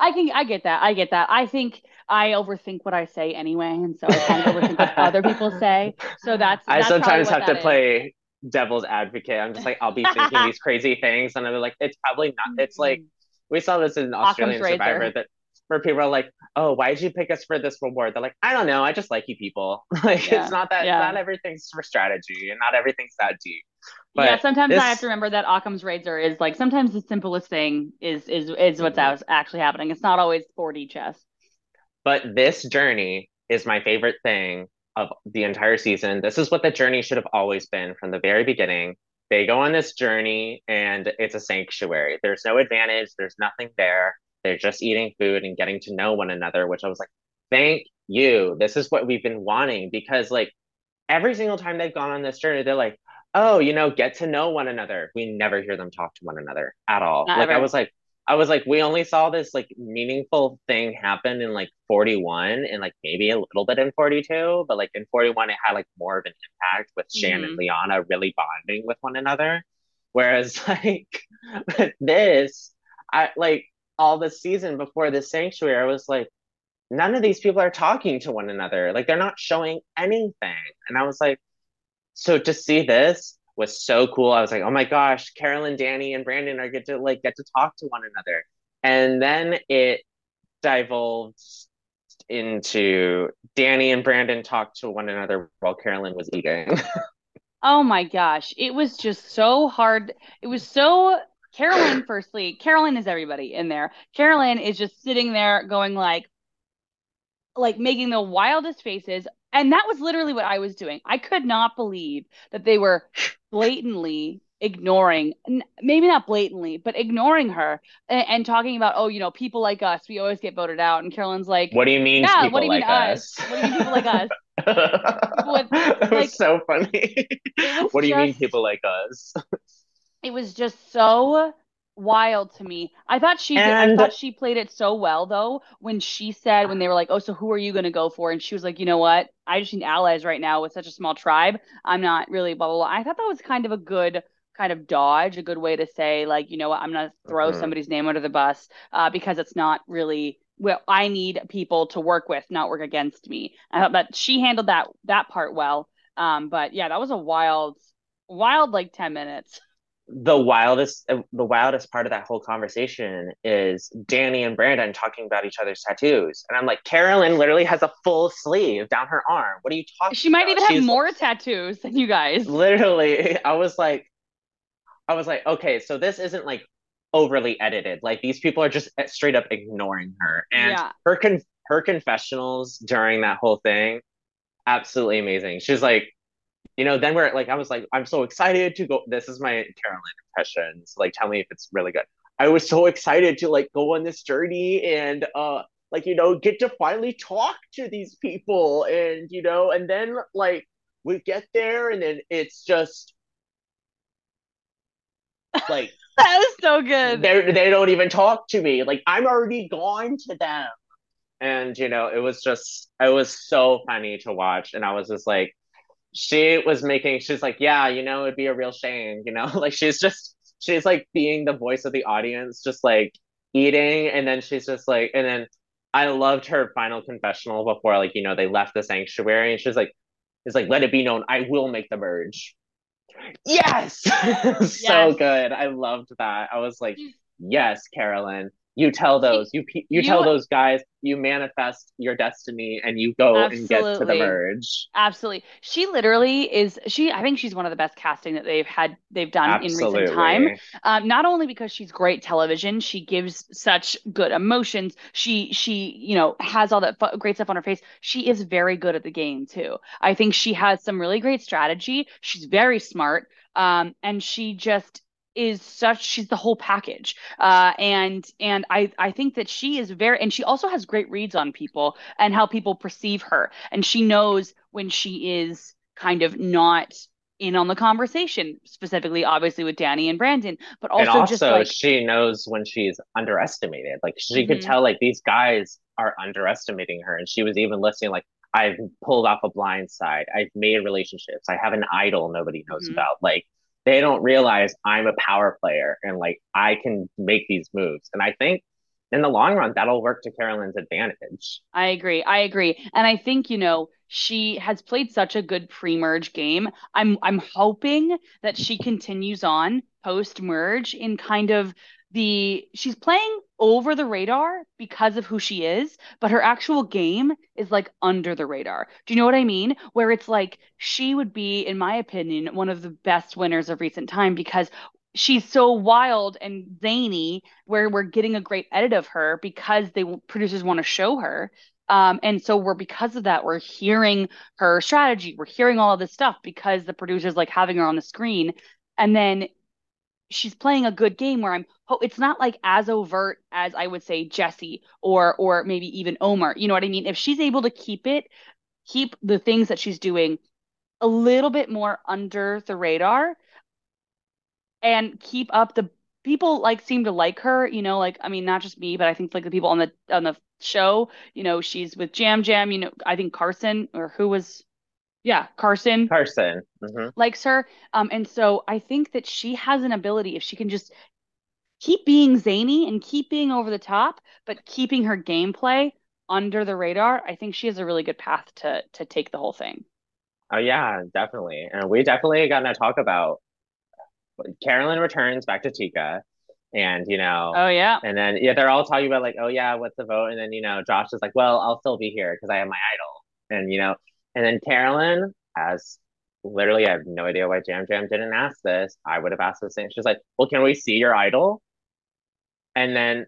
I can I get that. I get that. I think I overthink what I say anyway, and so I kind of overthink what other people say. So that's I that's sometimes have to is. play devil's advocate. I'm just like, I'll be thinking these crazy things, and I'm like, it's probably not. It's like mm-hmm. we saw this in Australian Survivor that where people are like, oh, why did you pick us for this reward? They're like, I don't know, I just like you people. Like it's not that Yeah. not everything's for strategy, and not everything's that deep. Yeah, But sometimes I have to remember that Occam's razor is like sometimes the simplest thing is is is what's Mhm. actually happening. It's not always 4D chess. But this journey is my favorite thing of the entire season. This is what the journey should have always been from the very beginning. They go on this journey and it's a sanctuary. There's no advantage, there's nothing there. They're just eating food and getting to know one another, which I was like, thank you. This is what we've been wanting because, like, every single time they've gone on this journey, they're like, oh, you know, get to know one another. We never hear them talk to one another at all. Not Like I was like, I was like, we only saw this like meaningful thing happen in like 41 and like maybe a little bit in 42, but like in 41 it had like more of an impact with Shan and hmm Liana really bonding with one another. Whereas like with this, I like all the season before this sanctuary, I was like, none of these people are talking to one another. Like they're not showing anything. And I was like, so to see this was so cool. I was like, oh my gosh, Carolyn, Danny, and Brandon are get to like get to talk to one another. And then it divulged into Danny and Brandon talked to one another while Carolyn was eating. Oh my gosh, it was just so hard. It was so Carolyn, firstly, Carolyn is everybody in there. Carolyn is just sitting there going like like making the wildest faces. And that was literally what I was doing. I could not believe that they were blatantly ignoring, n- maybe not blatantly, but ignoring her and, and talking about, oh, you know, people like us, we always get voted out. And Carolyn's like, what do you mean yeah, what do people you mean like us? us? What do you mean people like us? With That was like so funny. was What do you mean people like us? it was just so wild to me. I thought she did, I thought she played it so well though when she said when they were like, "Oh, so who are you going to go for?" and she was like, "You know what? I just need allies right now with such a small tribe. I'm not really blah blah blah." I thought that was kind of a good kind of dodge, a good way to say like, "You know what? I'm going to throw Mhm. somebody's name under the bus uh, because it's not really well, I need people to work with, not work against me." I thought that she handled that that part well. Um, but yeah, that was a wild wild like 10 minutes. The wildest uh, the wildest part of that whole conversation is Danny and Brandon talking about each other's tattoos. And I'm like, Carolyn literally has a full sleeve down her arm. What are you talking She might about? even have She's more tattoos than you guys. literally I was like I was like, okay, so this isn't like overly edited. Like these people are just eh, straight up ignoring her. And Yeah. her con- her confessionals during that whole thing, absolutely amazing. She's like, you know, then we're like, I was like, I'm so excited to go. This is my Carolyn impression. So like, tell me if it's really good. I was so excited to like go on this journey and uh like you know get to finally talk to these people and you know and then like we get there and then it's just like That was so good. they they don't even talk to me like I'm already gone to them and you know it was just it was so funny to watch and I was just like she was making she's like yeah you know it'd be a real shame you know? Like she's just she's like being the voice of the audience just like eating and then she's just like and then i loved her final confessional before like you know they left the sanctuary and she's like it's like let it be known i will make the merge. Yes! So good. I loved that. I was like mm. yes carolyn you tell those you pe- you tell those guys you manifest your destiny and you go and get to the merge absolutely. She literally is. She, I think she's one of the best casting that they've had, they've done in recent time. Um, not only because she's great television, she gives such good emotions. She, she, you know, has all that fu- great stuff on her face. She is very good at the game too. I think she has some really great strategy. She's very smart. Um, and she just is such she's the whole package. Uh and and i i think that she is very and she also has great reads on people and how people perceive her. And she knows when she is kind of not in on the conversation specifically obviously with danny and brandon but also, and also just like she knows when she's underestimated. Like she mm-hmm. could tell like these guys are underestimating her. And she was even listening like i've pulled off a blind side. I've made relationships. I have an idol nobody knows mm-hmm. about. Like they don't realize I'm a power player and like I can make these moves. And I think in the long run, that'll work to Carolyn's advantage. I agree. I agree. And I think, you know, she has played such a good pre-merge game. I'm I'm hoping that she continues on post-merge in kind of the she's playing over the radar because of who she is, but her actual game is like under the radar. Do you know what I mean? Where it's like she would be, in my opinion, one of the best winners of recent time because she's so wild and zany where we're getting a great edit of her because they producers want to show her um, and so we're because of that we're hearing her strategy we're hearing all of this stuff because the producers like having her on the screen and then she's playing a good game where I'm it's not like as overt as I would say Jesse or or maybe even Omar. You know what I mean? If she's able to keep it, keep the things that she's doing a little bit more under the radar and keep up the people like seem to like her, you know, like I mean not just me, but I think like the people on the on the show, you know, she's with Yam Yam, you know, I think Carson or who was yeah, Carson. Carson mm-hmm. likes her. Um, and so I think that she has an ability if she can just keep being zany and keep being over the top, but keeping her gameplay under the radar. I think she has a really good path to to take the whole thing. Oh yeah, definitely. And we definitely got to talk about Carolyn returns back to Tika. And you know, oh yeah, and then yeah, they're all talking about like, oh yeah, what's the vote? And then you know, Josh is like, well, I'll still be here because I have my idol. And you know, and then Carolyn, as literally, I have no idea why Yam Yam didn't ask this. I would have asked the same. She's like, well, can we see your idol? And then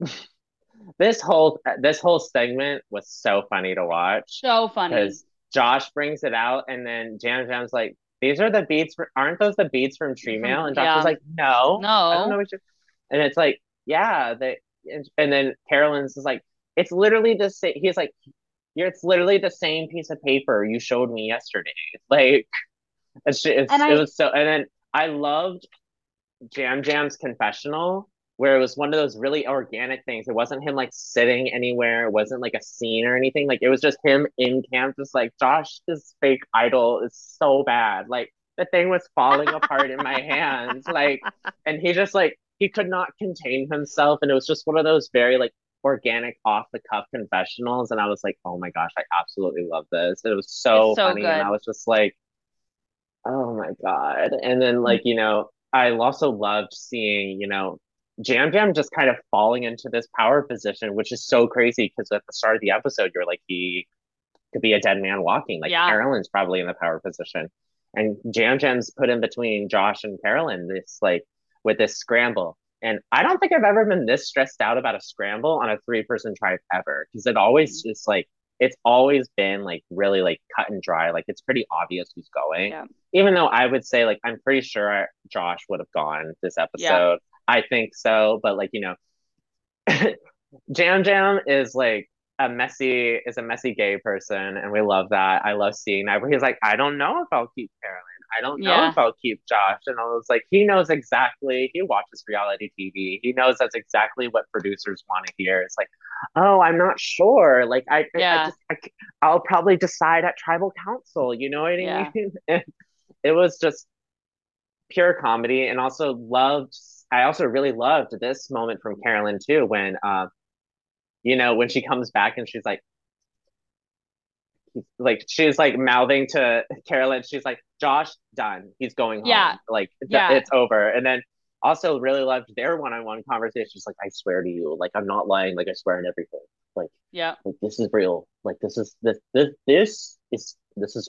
this whole this whole segment was so funny to watch. So funny because Josh brings it out, and then Yam Yam's like, "These are the beats. For, aren't those the beats from Tree Mail?" And Josh yeah. was like, "No, no, I don't know what you're." And it's like, "Yeah, they." And then Carolyn's is like, "It's literally the same." He's like, it's literally the same piece of paper you showed me yesterday. Like, it's, it's I, it was so. And then I loved Yam Yam's confessional, where it was one of those really organic things. It wasn't him like sitting anywhere. It wasn't like a scene or anything. Like it was just him in camp, just like Josh, this fake idol is so bad. Like the thing was falling apart in my hands. Like, and he just like he could not contain himself, and it was just one of those very like organic off the cuff confessionals and I was like, "Oh my gosh, I absolutely love this." It was so, so funny good. and I was just like, "Oh my god." And then mm. like, you know, I also loved seeing, you know, Yam Yam just kind of falling into this power position, which is so crazy because at the start of the episode, you're like, he could be a dead man walking. Like yeah. Carolyn's probably in the power position. And Yam Yam's put in between Josh and Carolyn this like with this scramble. And I don't think I've ever been this stressed out about a scramble on a three person tribe ever because it always mm. just like it's always been like really like cut and dry. Like it's pretty obvious who's going. Yeah. Even though I would say like I'm pretty sure Josh would have gone this episode. Yeah. I think so, but like you know, Yam Yam is like a messy is a messy gay person, and we love that. I love seeing that. Where he's like, I don't know if I'll keep Carolyn. I don't know yeah. if I'll keep Josh. And I was like, he knows exactly, he watches reality TV. He knows that's exactly what producers want to hear. It's like, oh, I'm not sure. Like, I, yeah. I just, I, will probably decide at tribal council. You know what I yeah. mean? it was just pure comedy and also loved, I also really loved this moment from Carolyn too, when, uh, you know, when she comes back and she's like, like she's like mouthing to Carolyn. She's like, Josh, done. He's going home. Yeah. Like yeah. it's over. And then also really loved their one-on-one conversations. Like, I swear to you, like I'm not lying. Like I swear on everything. Like yeah, like this is real. Like this is this this this is this is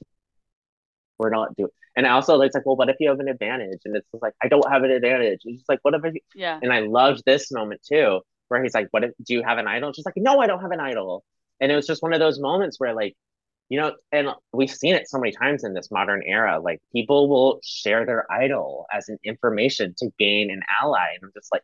we're not doing. And also, it's like, well, what if you have an advantage? And it's like, I don't have an advantage. It's just like, what if? I, yeah. And I loved this moment too, where he's like, what if? Do you have an idol? she's like, no, I don't have an idol. And it was just one of those moments where like you know, and we've seen it so many times in this modern era. Like people will share their idol as an information to gain an ally. And I'm just like,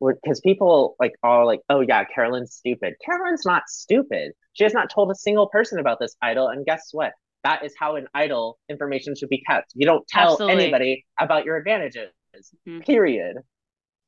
because people like are like, oh yeah, Carolyn's stupid. Carolyn's not stupid. She has not told a single person about this idol. And guess what? That is how an idol information should be kept. You don't tell Absolutely. anybody about your advantages. Mhm. Period.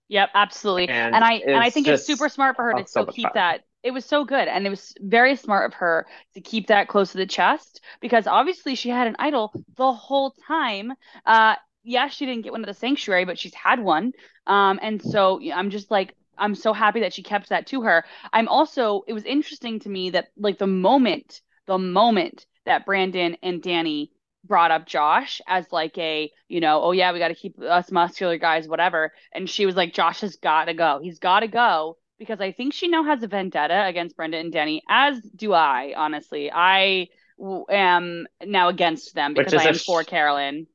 Yep, absolutely. And And I and I think it's super smart for her to still keep fun. that. It was so good, and it was very smart of her to keep that close to the chest because obviously she had an idol the whole time. Uh, yeah, she didn't get one at the sanctuary, but she's had one. Um, and so I'm just like I'm so happy that she kept that to her. I'm also it was interesting to me that like the moment the moment that Brandon and Danny brought up Josh as like a, you know, oh yeah, we got to keep us muscular guys, whatever. And she was like, Josh has got to go. He's got to go because I think she now has a vendetta against Brenda and Denny, as do I, honestly. I w- am now against them because I am sh- for Carolyn.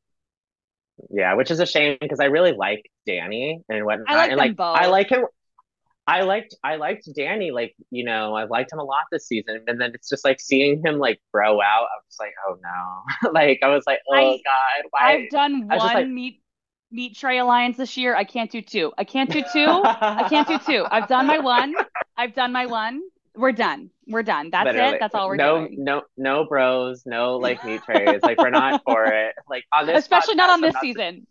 yeah, which is a shame because I really like Danny and whatnot. I like and like I like him I liked I liked Danny, like, you know, I liked him a lot this season. And then it's just like seeing him like grow out. I was like, oh no. Like I was like, oh I God, I've done just like one meet meat tray alliance this year. I can't do two. I can't do two. I can't do two. I've done my one. I've done my one. We're done. We're done. That's it. That's all we're no doing. no no no bros, no like meat trays. Like we're not for it. Like on this Especially not on this not season.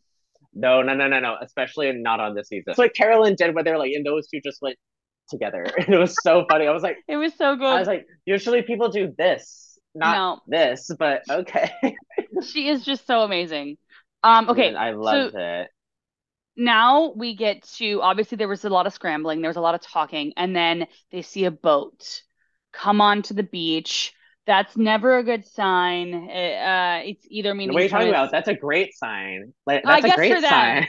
no no no no no, especially not on this season. It's like Carolyn did where they're like, and those two just went together. It was so funny. I was like, It was so good. I was like, usually people do this, not No, this, but okay. she is just so amazing. Um, okay, I so loved it. now we get to obviously there was a lot of scrambling, there was a lot of talking, and then they see a boat come onto the beach. That's never a good sign. It, uh, it's either What are meaning you talking about? That's a great sign. Like I that's a guess for great them. sign.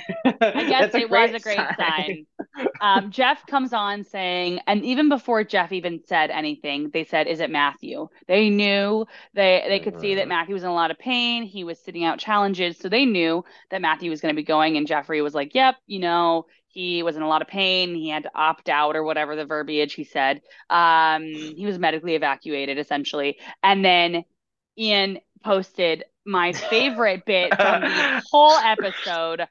I guess a it was a great sign. sign. Um, Jeff comes on saying, and even before Jeff even said anything, they said, "Is it Matthew?" They knew they they could see that Mhm. Matthew was in a lot of pain. He was sitting out challenges, so they knew that Matthew was going to be going. And Jeffrey was like, "Yep, you know, he was in a lot of pain. He had to opt out or whatever the verbiage he said. Um, he was medically evacuated essentially." And then Ian posted my favorite bit from the whole episode.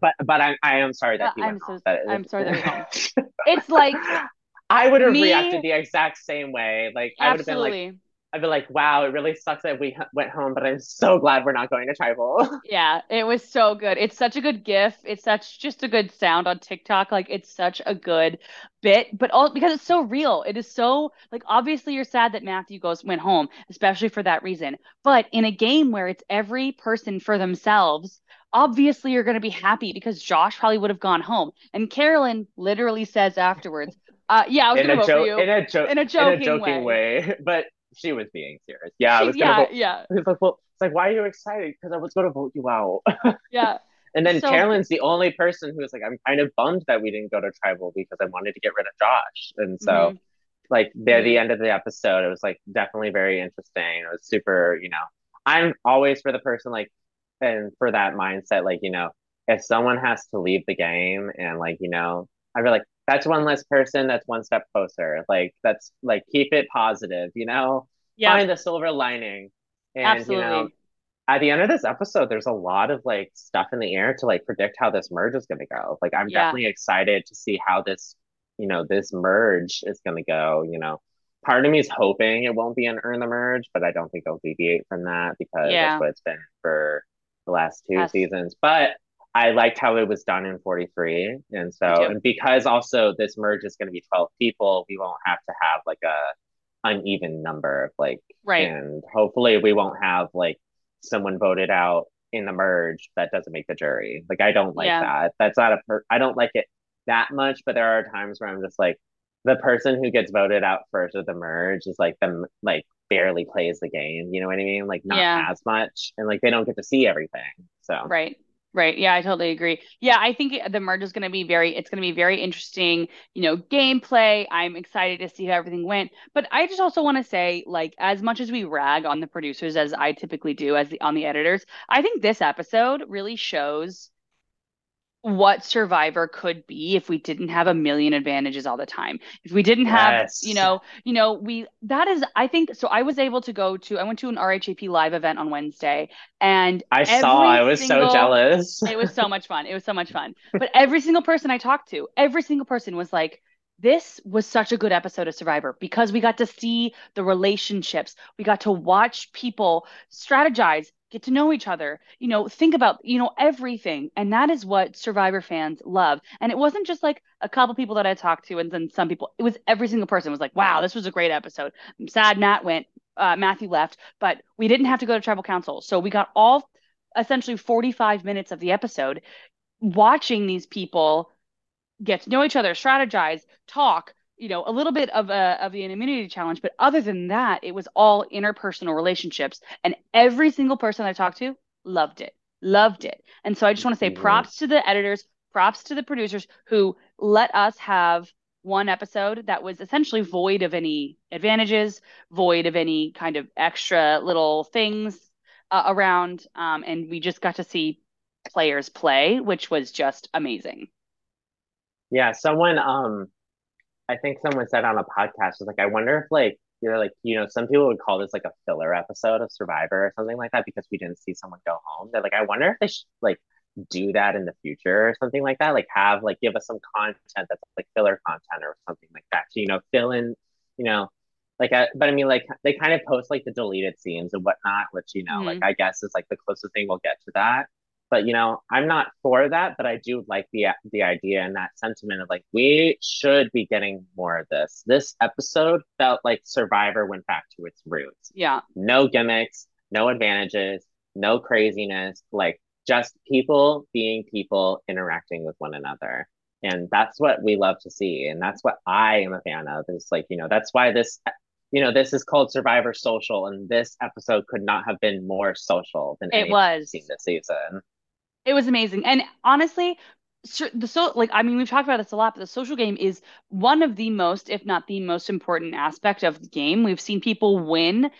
But but I I am sorry Uh, that he I'm went so. That I'm sorry that. It's like I would have me, reacted the exact same way. Like I would have been like absolutely. I'd be like, wow, it really sucks that we h- went home, but I'm so glad we're not going to tribal. Yeah, it was so good. It's such a good GIF. It's such just a good sound on TikTok. Like it's such a good bit, but all because it's so real. It is so like obviously you're sad that Matthew goes went home, especially for that reason. But in a game where it's every person for themselves, obviously you're going to be happy because Josh probably would have gone home. And Carolyn literally says afterwards, uh, yeah, I was in going a to vote for joke, you in a joke, in a in a joking joking way. way, but she was being serious. Yeah, I was gonna vote. yeah, It's like, well, it's like, why are you excited? Because I was gonna vote you out. yeah. And then So, Carolyn's the only person who was like, I'm kind of bummed that we didn't go to tribal because I wanted to get rid of Josh. And so, mhm, like, near the mhm. end of the episode, it was like definitely very interesting. It was super, you know, I'm always for the person like, and for that mindset, like, you know, if someone has to leave the game and like, you know, I feel like that's one less person, that's one step closer. Like, that's like, keep it positive, you know, Yep, find the silver lining. And, you know, at the end of this episode, there's a lot of like stuff in the air to like predict how this merge is going to go. Like, I'm Yeah. definitely excited to see how this, you know, this merge is going to go. You know, part of me is hoping it won't be an earn the merge, but I don't think it'll deviate from that because that's what it's been for the last two seasons. But I liked how it was done in 43. And so, and because also this merge is going to be 12 people, we won't have to have like a uneven number of like, Right. and hopefully we won't have like someone voted out in the merge that doesn't make the jury. Like I don't like Yeah. that. That's not a per- I don't like it that much, but there are times where I'm just like the person who gets voted out first of the merge is like them like barely plays the game. You know what I mean? Like not Yeah. as much, and like they don't get to see everything. So Right. Right. Yeah, I totally agree. Yeah, I think the merge is going to be very, it's going to be very interesting, you know, gameplay. I'm excited to see how everything went. But I just also want to say, like, as much as we rag on the producers, as I typically do, as the on the editors, I think this episode really shows what Survivor could be if we didn't have a million advantages all the time. If we didn't have, Yes. you know, you know, we that is I think so I was able to go to I went to an RHAP live event on Wednesday and I saw, I was so jealous. it was so much fun. It was so much fun. But every single person I talked to, every single person was like this was such a good episode of Survivor because we got to see the relationships. We got to watch people strategize, get to know each other, you know, think about, you know, everything. And that is what Survivor fans love. And it wasn't just like a couple people that I talked to and then some people. It was every single person was like, "Wow, this was a great episode." I'm sad Matt went, uh, Matthew left, but we didn't have to go to tribal council. So we got all essentially 45 minutes of the episode watching these people get to know each other, strategize, talk, you know, a little bit of a of the immunity challenge, but other than that, it was all interpersonal relationships. And every single person I talked to loved it. Loved it. And so I just want to say Mhm. props to the editors, props to the producers who let us have one episode that was essentially void of any advantages, void of any kind of extra little things uh, around. Um, and we just got to see players play, which was just amazing. Yeah, someone um I think someone said on a podcast was like, I wonder if like you're like, you know, some people would call this like a filler episode of Survivor or something like that because we didn't see someone go home. They're like, I wonder if they should like do that in the future or something like that. Like have like give us some content that's like filler content or something like that. To, you know, fill in, you know, like uh, but I mean like they kind of post like the deleted scenes and whatnot, which, you know, like hmm I guess is like the closest thing we'll get to that but you know i'm not for that but i do like the the idea and that sentiment of like we should be getting more of this this episode felt like survivor went back to its roots Yeah. no gimmicks no advantages no craziness like just people being people interacting with one another and that's what we love to see and that's what i am a fan of is like you know that's why this you know this is called survivor social and this episode could not have been more social than It anything seen was. this season It was amazing. And honestly, the so like I mean we've talked about this a lot, but the social game is one of the most, if not the most important aspect of the game. We've seen people win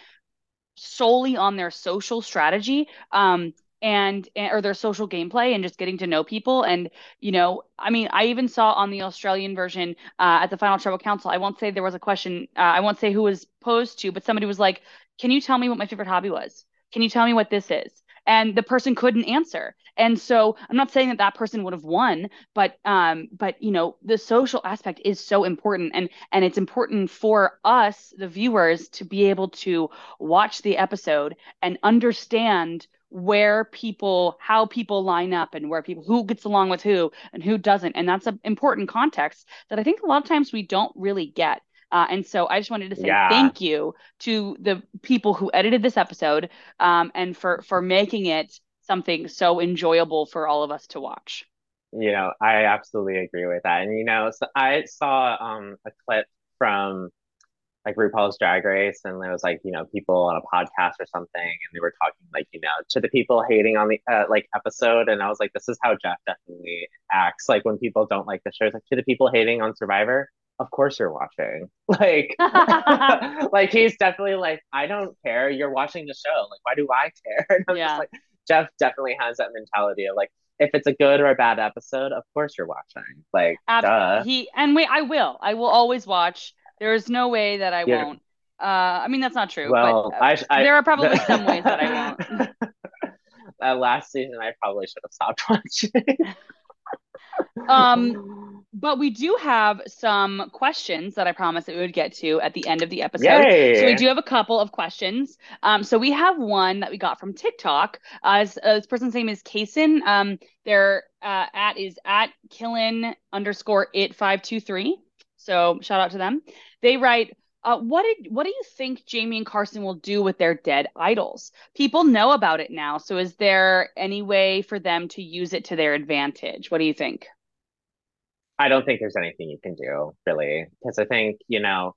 solely on their social strategy um and or their social gameplay and just getting to know people and you know i mean i even saw on the australian version uh, at the final tribal council i won't say there was a question uh, i won't say who was posed to but somebody was like can you tell me what my favorite hobby was can you tell me what this is and the person couldn't answer. And so i'm not saying that that person would have won but um but you know the social aspect is so important. And and it's important for us the viewers to be able to watch the episode and understand where people how people line up and where people who gets along with who and who doesn't. And that's an important context that i think a lot of times we don't really get uh, and so i just wanted to say yeah. thank you to the people who edited this episode um, and for for making it something so enjoyable for all of us to watch. You know i absolutely agree with that. And you know so i saw um a clip from like RuPaul's Drag Race, and there was like you know people on a podcast or something, and they were talking like you know to the people hating on the uh, like episode, and I was like, this is how Jeff definitely acts. Like when people don't like the shows, like to the people hating on Survivor, of course you're watching. Like, like he's definitely like, I don't care. You're watching the show. Like, why do I care? And I'm just yeah like, Jeff definitely has that mentality of like, if it's a good or a bad episode, of course you're watching. Like, duh. he and wait, I will. I will always watch. There is no way that I Yeah. won't. Uh, I mean that's not true, but Well, uh, I, I, there are probably some ways that I won't. that last season, I probably should have stopped watching. Um, but we do have some questions that I promised that we would get to at the end of the episode. So we do have a couple of questions. Um, so we have one that we got from TikTok. Uh, this, uh, this person's name is Kason. Um, their uh, at is at Killen underscore it five two three. So shout out to them. They write. Uh, what did what do you think Jaime and Carson will do with their dead idols? People know about it now, so is there any way for them to use it to their advantage? What do you think? I don't think there's anything you can do, really, because I think, you know,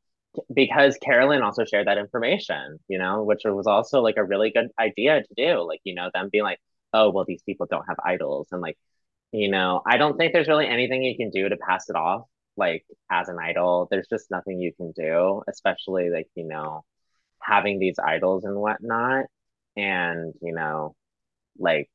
because Carolyn also shared that information, you know, which was also like a really good idea to do. Like, you know, them being like, oh, well, these people don't have idols. And like, you know, I don't think there's really anything you can do to pass it off like as an idol. There's just nothing you can do, especially like, you know, having these idols and whatnot. And, you know, like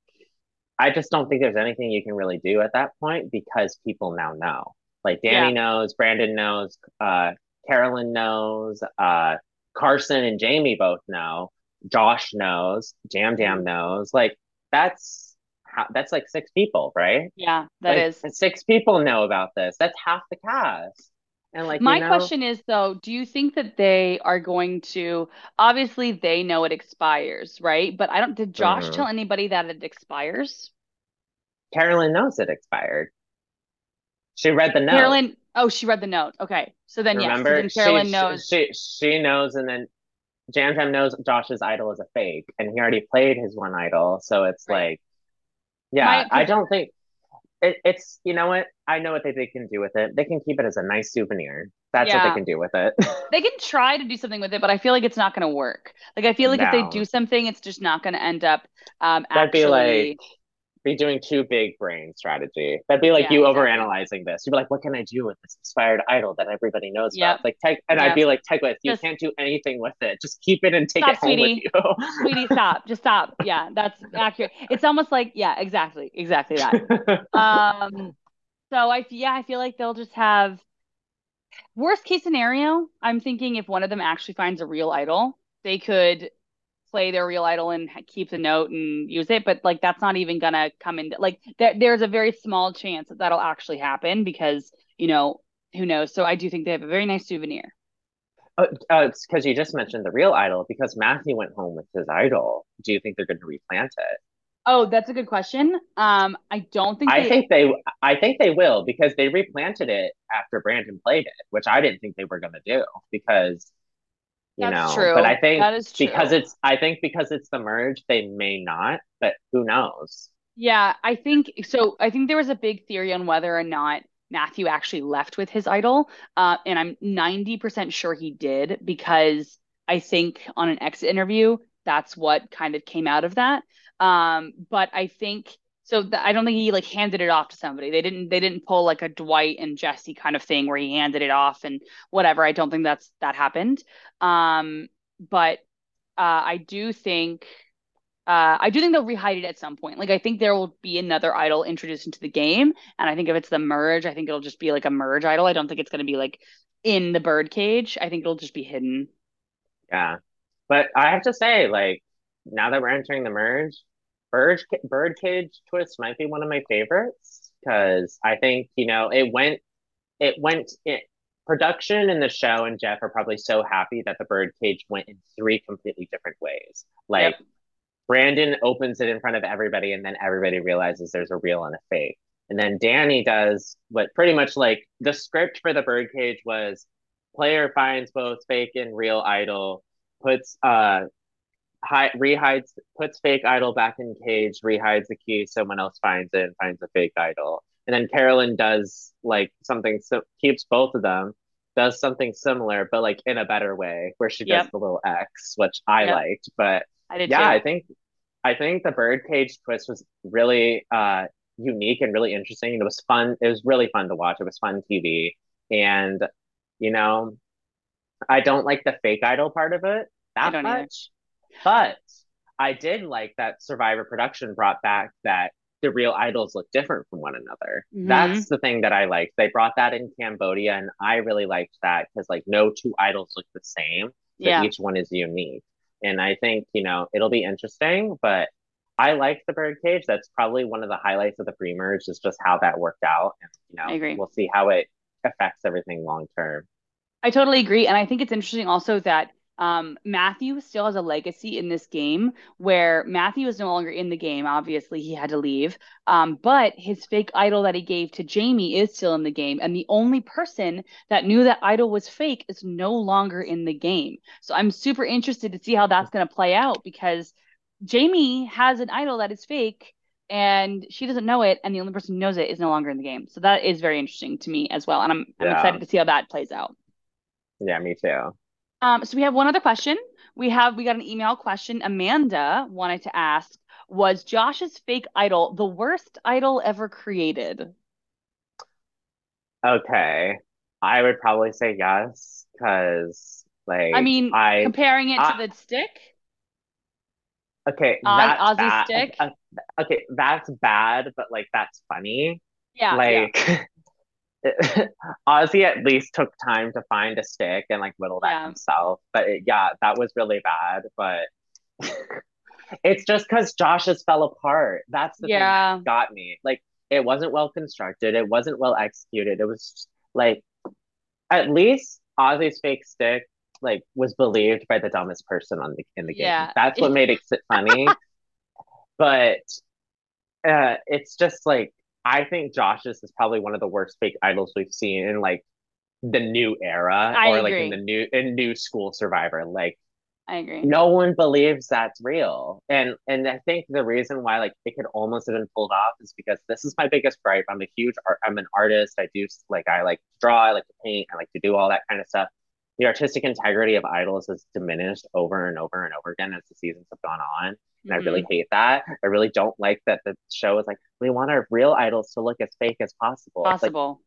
I just don't think there's anything you can really do at that point because people now know. Like Danny Yeah. knows, Brandon knows, uh, Carolyn knows, uh, Carson and Jaime both know, Josh knows, Yam Yam Mhm. knows. Like that's how, that's like six people, right? Yeah, that Like is. six people know about this. That's half the cast. And like, you My know, question is though, do you think that they are going to, obviously they know it expires, right? But I don't, did Josh mhm. tell anybody that it expires? Carolyn knows it expired. She read the note. Carolyn, oh, she read the note. Okay. So then yes. So Remember? then She Carolyn she knows. she, she knows and then Yam Yam knows Josh's idol is a fake, and he already played his one idol. So it's Right. like, yeah, My, I don't think it, it's, you know what? I know what they, they can do with it. They can keep it as a nice souvenir. That's what they can do with it. they can try to do something with it, but I feel like it's not going to work. Like I feel like if they do something, it's just not going to end up um that'd be like actually. Be doing too big brain strategy. That'd be like Yeah, you exactly. overanalyzing this. You'd be like, what can I do with this expired idol that everybody knows about? Yep. It's like, and I'd be like, Tegwyth, you Just can't do anything with it. Just keep it and take it stop, home with you. Sweetie, stop. Just stop. Yeah, that's accurate. It's almost like, yeah, exactly. Exactly that. Um, so I, yeah, I feel like they'll just have worst case scenario. I'm thinking if one of them actually finds a real idol, they could play their real idol and keep the note and use it. But like, that's not even gonna come in like there, there's a very small chance that that'll actually happen because, you know, who knows? So I do think they have a very nice souvenir. Uh, uh, it's because you just mentioned the real idol. Because Matthew went home with his idol. Do you think they're going to replant it? Oh, that's a good question. Um, I don't think I they, think they, I think they will because they replanted it after Brandon played it, which I didn't think they were going to do because you that's know. But I true. think That is because it's, I think because it's the merge, they may not. But who knows? Yeah, I think so. I think there was a big theory on whether or not Matthew actually left with his idol. Uh, and I'm 90% sure he did because I think on an exit interview, that's what kind of came out of that. Um, but I think so th I don't think he like handed it off to somebody. They didn't they didn't pull like a Dwight and Jesse kind of thing where he handed it off and whatever. I don't think that's that happened. Um, but uh, I do think uh, I do think they'll rehide it at some point. Like I think there will be another idol introduced into the game, and I think if it's the merge, I think it'll just be like a merge idol. I don't think it's going to be like in the birdcage. I think it'll just be hidden. Yeah. But I have to say, like, now that we're entering the merge, Bird Birdcage Twist might be one of my favorites because I think, you know, it went it went it production and the show and Jeff are probably so happy that the Birdcage went in three completely different ways. Yep. Like Brandon opens it in front of everybody and then everybody realizes there's a real and a fake. And then Danny does what pretty much like the script for the Birdcage was player finds both fake and real idol, puts uh hi- rehides puts fake idol back in cage, rehides the key, someone else finds it and finds a fake idol. And then Carolyn does like something so keeps both of them, does something similar, but like in a better way, where she does Yep. the little X, which I Yep. liked. But I did yeah, I think I think the birdcage twist was really uh unique and really interesting. It was fun. It was really fun to watch. It was fun TV. And you know, I don't like the fake idol part of it that don't either. But I did like that Survivor production brought back that the real idols look different from one another. hmm That's the thing that I liked. They brought that in Cambodia, and I really liked that because like no two idols look the same, but Yeah, each one is unique. And I think, you know, it'll be interesting, but I like the birdcage. That's probably one of the highlights of the pre-merge is just how that worked out. And, you I know, agree. we'll see how it affects everything long term. I totally agree. And I think it's interesting also that um, Matthew still has a legacy in this game where Matthew is no longer in the game. Obviously, he had to leave. Um, but his fake idol that he gave to Jaime is still in the game. And the only person that knew that idol was fake is no longer in the game. So I'm super interested to see how that's going to play out because Jaime has an idol that is fake. And she doesn't know it, and the only person who knows it is no longer in the game. So that is very interesting to me as well, and I'm I'm Yeah. excited to see how that plays out. Yeah, me too. Um, so we have one other question. We have we got an email question. Amanda wanted to ask, was Josh's fake idol the worst idol ever created? Okay. I would probably say yes, because like I mean, I comparing it to the stick? Okay, Oz, that's Ozzy bad. stick. Uh, Okay, that's bad, but like that's funny. Yeah, yeah, Like Ozzy at least took time to find a stick and like whittle that yeah, himself. But it, yeah, that was really bad. But it's just because Josh's fell apart. That's the thing that got me. Like it wasn't well constructed. It wasn't well executed. It was like at least Ozzy's fake stick like was believed by the dumbest person on the in the game. Yeah. That's what made it funny. But uh, it's just like I think Josh's is probably one of the worst fake idols we've seen in like the new era I or like in the new in new school survivor. Like I agree. no one believes that's real. And and I think the reason why like it could almost have been pulled off is because this is my biggest gripe. I'm a huge art I'm an artist. I do like I like to draw, I like to paint, I like to do all that kind of stuff. The artistic integrity of idols has diminished over and over and over again as the seasons have gone on. And I really hmm hate that. I really don't like that the show is like, we want our real idols to look as fake as possible. It's like, Possible.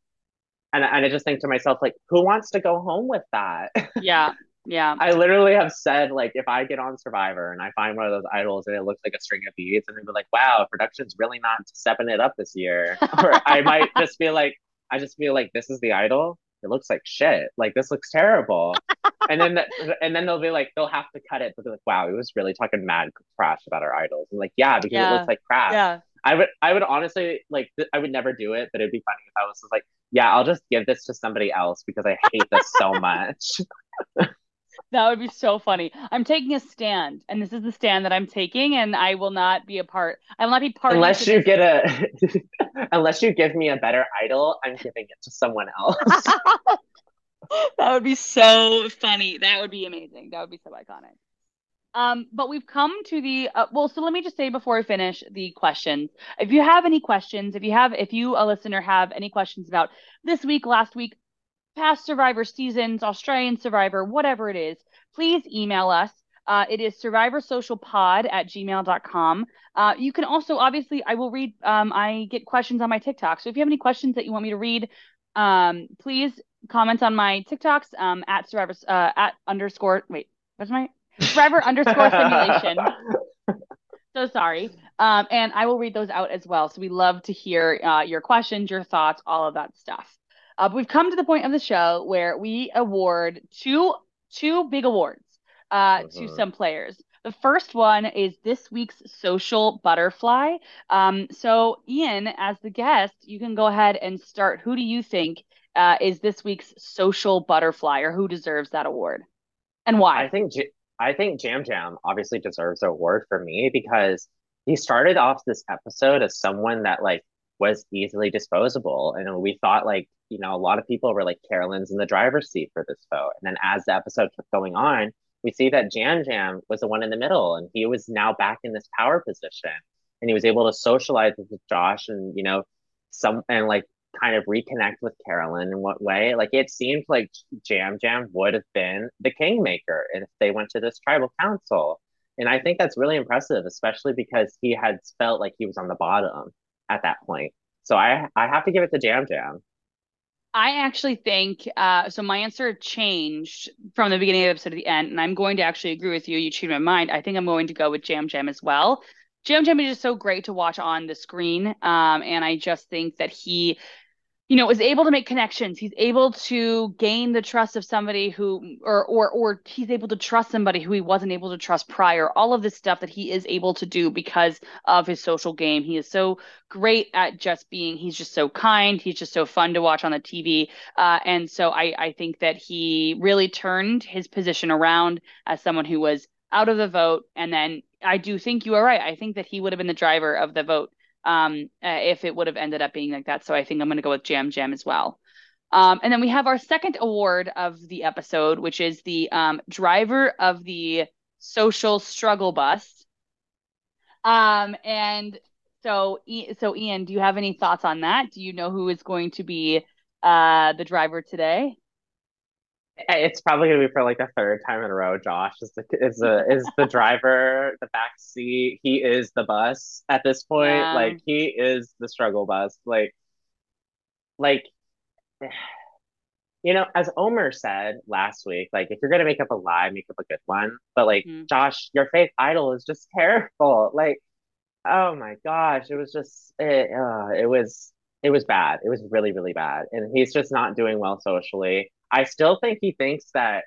and, and I just think to myself, like, who wants to go home with that? Yeah. Yeah. I literally have said like if I get on Survivor and I find one of those idols and it looks like a string of beads and they be like, wow, production's really not stepping it up this year. Or I might just be like, I just feel like this is the idol. It looks like shit. Like this looks terrible. And then the, and then they'll be like, they'll have to cut it, they're like, wow, he was really talking mad trash about our idols. And like, yeah, because it looks like crap. Yeah. I would I would honestly like th- I would never do it, but it'd be funny if I was just like, yeah, I'll just give this to somebody else because I hate this so much. That would be so funny. I'm taking a stand, and this is the stand that I'm taking, and I will not be a part. I will not be part. unless you get a unless you give me a better idol i'm giving it to someone else That would be so funny. That would be amazing. That would be so iconic. Um, but we've come to the uh, well, so let me just say before I finish the questions. If you have any questions, if you have, if you, a listener, have any questions about this week, last week, past Survivor seasons, Australian Survivor, whatever it is, please email us. Uh, it is survivorsocialpod at gmail.com. Uh, you can also, obviously, I will read, um, I get questions on my TikTok. So if you have any questions that you want me to read, um, please comment on my TikToks um, at survivor, uh, at underscore, wait, what's my, survivor underscore simulation. So sorry. Um, and I will read those out as well. So we love to hear uh, your questions, your thoughts, all of that stuff. Uh, we've come to the point of the show where we award two two big awards uh, to Mhm. some players. The first one is this week's social butterfly. Um, so Ian, as the guest, you can go ahead and start. Who do you think uh, is this week's social butterfly, or who deserves that award, and why? i think J- i think yam yam obviously deserves an award for me because he started off this episode as someone that like was easily disposable and we thought like you know a lot of people were like carolyn's in the driver's seat for this vote and then as the episode kept going on we see that yam yam was the one in the middle and he was now back in this power position and he was able to socialize with josh and you know some and like kind of reconnect with Carolyn in what way. Like it seemed like Yam Yam would have been the kingmaker if they went to this tribal council. And I think that's really impressive, especially because he had felt like he was on the bottom at that point. So I I have to give it to Yam Yam. I actually think uh, so. My answer changed from the beginning of the episode to the end, and I'm going to actually agree with you. You changed my mind. I think I'm going to go with Yam Yam as well. Yam Yam is just so great to watch on the screen, um, and I just think that he you know, is able to make connections. He's able to gain the trust of somebody who, or or or he's able to trust somebody who he wasn't able to trust prior. All of this stuff that he is able to do because of his social game. He is so great at just being. He's just so kind. He's just so fun to watch on the TV. Uh, and so I I think that he really turned his position around as someone who was out of the vote, and then I do think you are right. I think that he would have been the driver of the vote um, uh, if it would have ended up being like that. So I think I'm going to go with Yam Yam as well. Um, and then we have our second award of the episode, which is the um, driver of the social struggle bus. Um, and so, so Ian, do you have any thoughts on that? Do you know who is going to be uh, the driver today? It's probably gonna be for like the third time in a row. Josh is the is the is the driver, the back seat. He is the bus at this point. Yeah, Like he is the struggle bus. Like like you know, as Omer said last week, like if you're gonna make up a lie, make up a good one. But like Mm. Josh, your fake idol is just terrible. Like, oh my gosh, it was just it, uh, it was it was bad. It was really, really bad. And he's just not doing well socially. I still think he thinks that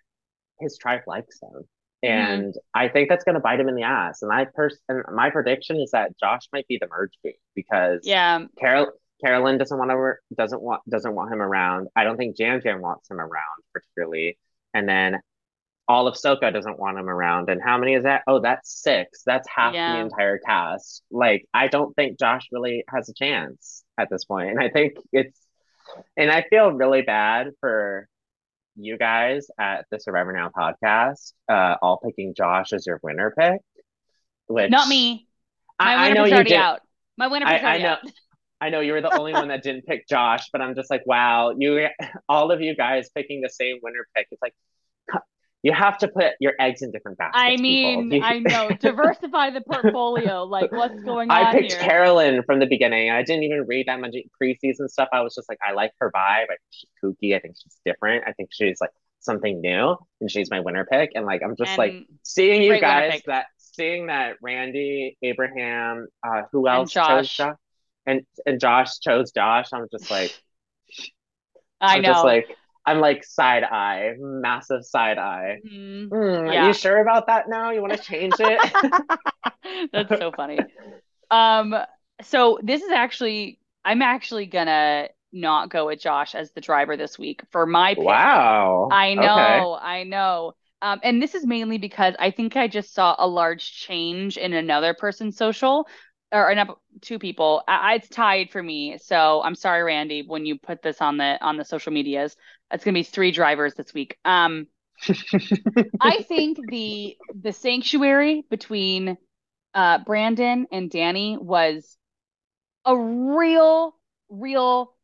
his tribe likes him. hmm And I think that's gonna bite him in the ass. And I pers and my prediction is that Josh might be the merge boot because Yeah, Carol Carolyn doesn't want to doesn't want doesn't want him around. I don't think Yam Yam wants him around particularly. And then all of Soka doesn't want him around. And how many is that? Oh, that's six. That's half the entire cast. Like I don't think Josh really has a chance at this point. And I think it's and I feel really bad for you guys at the Survivor Now podcast, uh, all picking Josh as your winner pick, Not me. My I, I know you already did. out. My winner I, pick's I already know out. I know you were the only one that didn't pick Josh, but I'm just like, wow, you all of you guys picking the same winner pick. It's like you have to put your eggs in different I baskets, people. mean, I know. Diversify the portfolio. Like, what's going I on I picked here? Carolyn from the beginning. I didn't even read that much preseason stuff. I was just like, I like her vibe. I think she's kooky. I think she's different. I think she's like something new, and she's my winner pick. And like, I'm just like seeing you guys that seeing that Randy, Abraham, uh, who And else chose Josh. And and Josh chose Josh. I'm just like, I I'm just know. like, I'm like side eye, massive side eye. Mhm. Hmm, are Yeah. you sure about that now? You want to change it? That's so funny. Um, so this is actually, I'm actually gonna not go with Josh as the driver this week for my pick. Wow. I Okay. know, I know. Um, and this is mainly because I think I just saw a large change in another person's social, or another two people. I, it's tied for me. So I'm sorry, Randy, when you put this on the on the social medias, it's gonna be three drivers this week. Um, I think the the sanctuary between uh Brandon and Danny was a real, real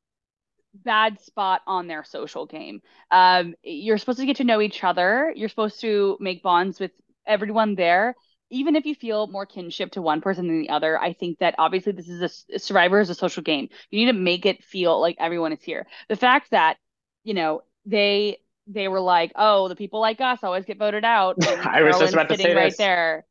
bad spot on their social game. Um, you're supposed to get to know each other. You're supposed to make bonds with everyone there. Even if you feel more kinship to one person than the other, I think that obviously this is a Survivor is a social game. You need to make it feel like everyone is here. The fact that, you know, they they were like, oh, the people like us always get voted out, I was just about to sitting say right this. there.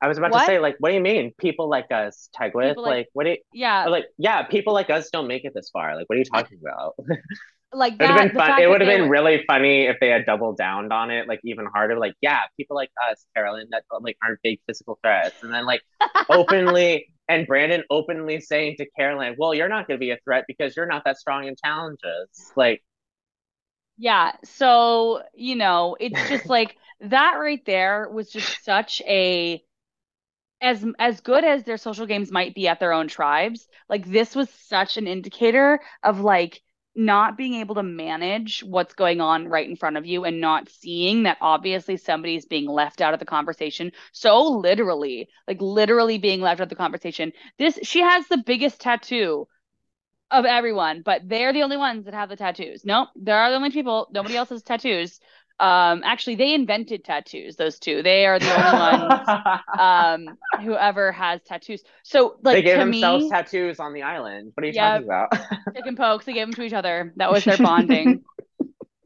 I was about to say, like, what do you mean? People like us, Tegwyth? Like- Like, what do you, Yeah, like, yeah, people like us don't make it this far. Like, what are you talking about? like It would have that. fun. It would have been were- really funny if they had doubled down on it, like even harder. Like, yeah, people like us, Carolyn, that like aren't big physical threats, and then like openly and Brandon openly saying to Carolyn, "Well, you're not going to be a threat because you're not that strong in challenges." Like, Yeah, so, you know, it's just like that right there was just such a as as good as their social games might be at their own tribes, like this was such an indicator of like not being able to manage what's going on right in front of you and not seeing that obviously somebody's being left out of the conversation. So literally, like literally being left out of the conversation. This she has the biggest tattoo of everyone, but they're the only ones that have the tattoos. Nope, there are the only people. Nobody else has tattoos. Um, actually, they invented tattoos. Those two, they are the only ones. Um, whoever has tattoos. So, like they gave to themselves me, tattoos on the island. What are you Yep. talking about? pick and pokes. They gave them to each other. That was their bonding.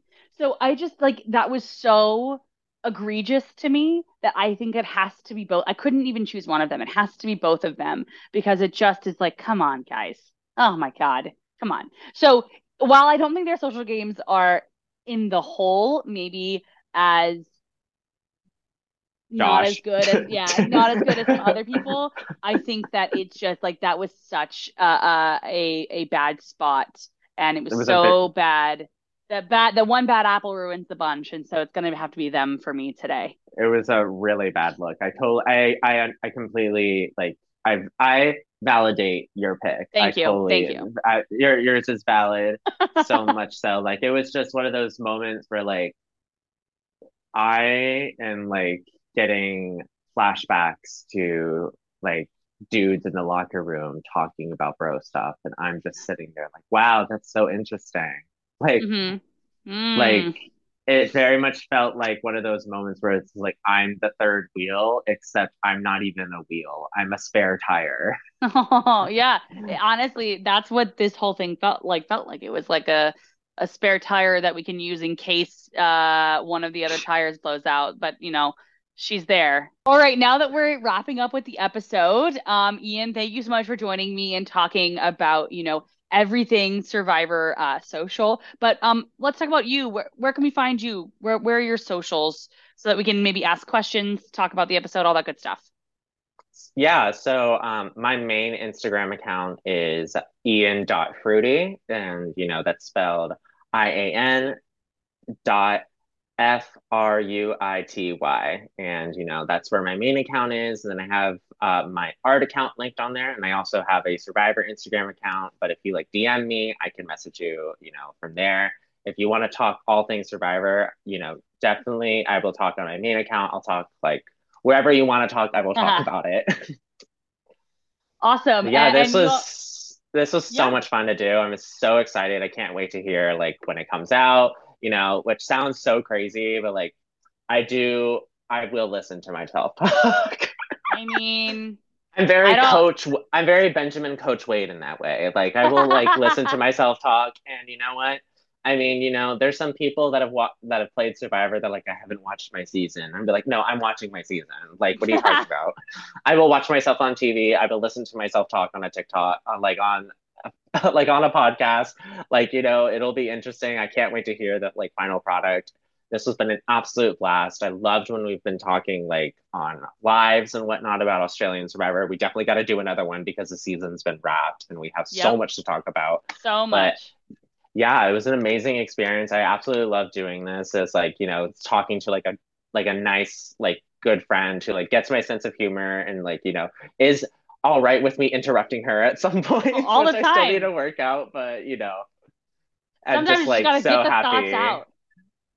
so I just like that was so egregious to me that I think it has to be both. I couldn't even choose one of them. It has to be both of them because it just is like, come on, guys. Oh my God. Come on. So while I don't think their social games are in the whole maybe as not as good as yeah, not as good as some other people, I think that it's just like that was such uh, uh, a a bad spot and it was, It was so bad. That bad the one bad apple ruins the bunch and so it's gonna have to be them for me today. It was a really bad look. I told I I I completely like I I validate your pick. Thank I you. Totally, Thank you. I, your yours is valid. so much so. Like it was just one of those moments where like I am like getting flashbacks to like dudes in the locker room talking about bro stuff, and I'm just sitting there like, wow, that's so interesting. Like hmm Mm. like it very much felt like one of those moments where it's like I'm the third wheel, except I'm not even a wheel. I'm a spare tire. Oh, yeah. Honestly, that's what this whole thing felt like. Felt like it was like a a spare tire that we can use in case uh, one of the other tires blows out. But you know, she's there. All right, now that we're wrapping up with the episode, um, Ian, thank you so much for joining me and talking about you know everything Survivor uh, social. But um, let's talk about you. Where where can we find you? Where where are your socials so that we can maybe ask questions, talk about the episode, all that good stuff. Yeah, so um, my main Instagram account is ian.fruity, and you know that's spelled I-A-N dot F-R-U-I-T-Y. And you know, that's where my main account is. And then I have uh, my art account linked on there. And I also have a Survivor Instagram account. But if you like DM me, I can message you, you know, from there. If you want to talk all things Survivor, you know, definitely I will talk on my main account. I'll talk like wherever you want to talk, I will talk uh-huh. about it. awesome. Yeah, and, this and was this was so yeah. much fun to do. I'm so excited. I can't wait to hear like when it comes out, you know, which sounds so crazy, but like I do I will listen to myself talk. I mean I'm very coach I'm very Benjamin Coach Wade in that way. Like I will like listen to myself talk and you know what? I mean, you know, there's some people that have wa- that have played Survivor that like I haven't watched my season. I'm be like, no, I'm watching my season. Like, what are you talking about? I will watch myself on TV. I will listen to myself talk on a TikTok, on like on like on a podcast. Like, you know, it'll be interesting. I can't wait to hear the like final product. This has been an absolute blast. I loved when we've been talking like on lives and whatnot about Australian Survivor. We definitely got to do another one because the season's been wrapped and we have yep. so much to talk about. So much. But, yeah, it was an amazing experience. I absolutely love doing this. It's like, you know, talking to like a like a nice, like good friend who like gets my sense of humor and like, you know, is all right with me interrupting her at some point. All the time. I still need to work out, but you know. I'm just like so happy.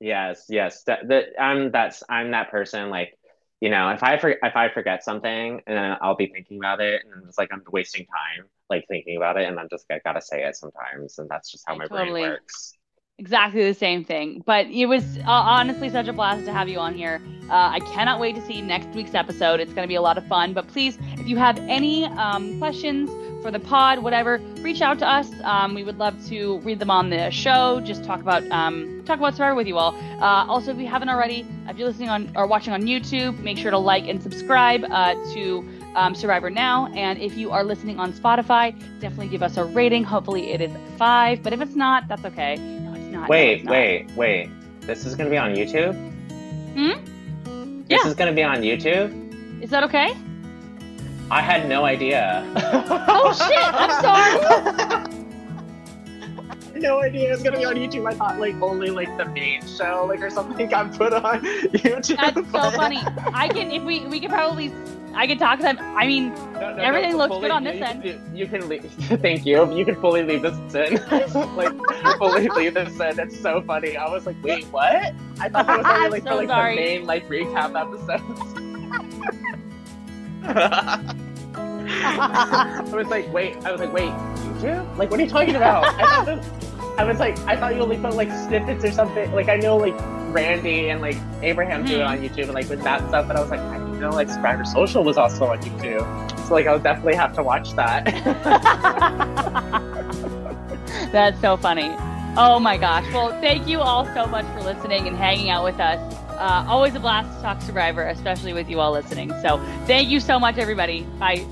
Yes, yes. That, that I'm that's I'm that person like you know, if I for, if I forget something and I'll be thinking about it and it's like I'm wasting time like thinking about it and I'm just I gotta say it sometimes and that's just how my totally. brain works. Exactly the same thing. But it was uh, honestly such a blast to have you on here. Uh, I cannot wait to see next week's episode. It's going to be a lot of fun. But please, if you have any um, questions for the pod, whatever, reach out to us. Um, we would love to read them on the show. Just talk about um, talk about Survivor with you all. Uh, also, if you haven't already, if you're listening on or watching on YouTube, make sure to like and subscribe uh, to um, Survivor Now. And if you are listening on Spotify, definitely give us a rating. Hopefully, it is five. But if it's not, that's okay. No, it's not. Wait, no, it's not. wait, wait. This is going to be on YouTube? Hmm? This yeah. is going to be on YouTube? Is that okay? I had no idea. oh, shit. I'm sorry. no idea it was gonna be on YouTube. I thought like only like the main show, like or something got put on YouTube. That's so funny. I can if we we could probably I can talk to them. I mean, no, no, everything no, looks fully, good on this you end. Can, you can leave. Thank you. You can fully leave this in. like, fully leave this in. It's so funny. I was like, wait, what? I thought it was only like so for like sorry. the main like recap episodes. I was like, wait. I was like, wait, YouTube? Like, what are you talking about? I, this, I was like, I thought you only put like snippets or something. Like, I know like Randy and like Abraham mm-hmm. do it on YouTube and like with that stuff, but I was like, I know like Survivor Social was also on YouTube. So like, I'll definitely have to watch that. That's so funny. Oh my gosh. Well, thank you all so much for listening and hanging out with us. Uh, always a blast to talk Survivor, especially with you all listening. So thank you so much, everybody. Bye.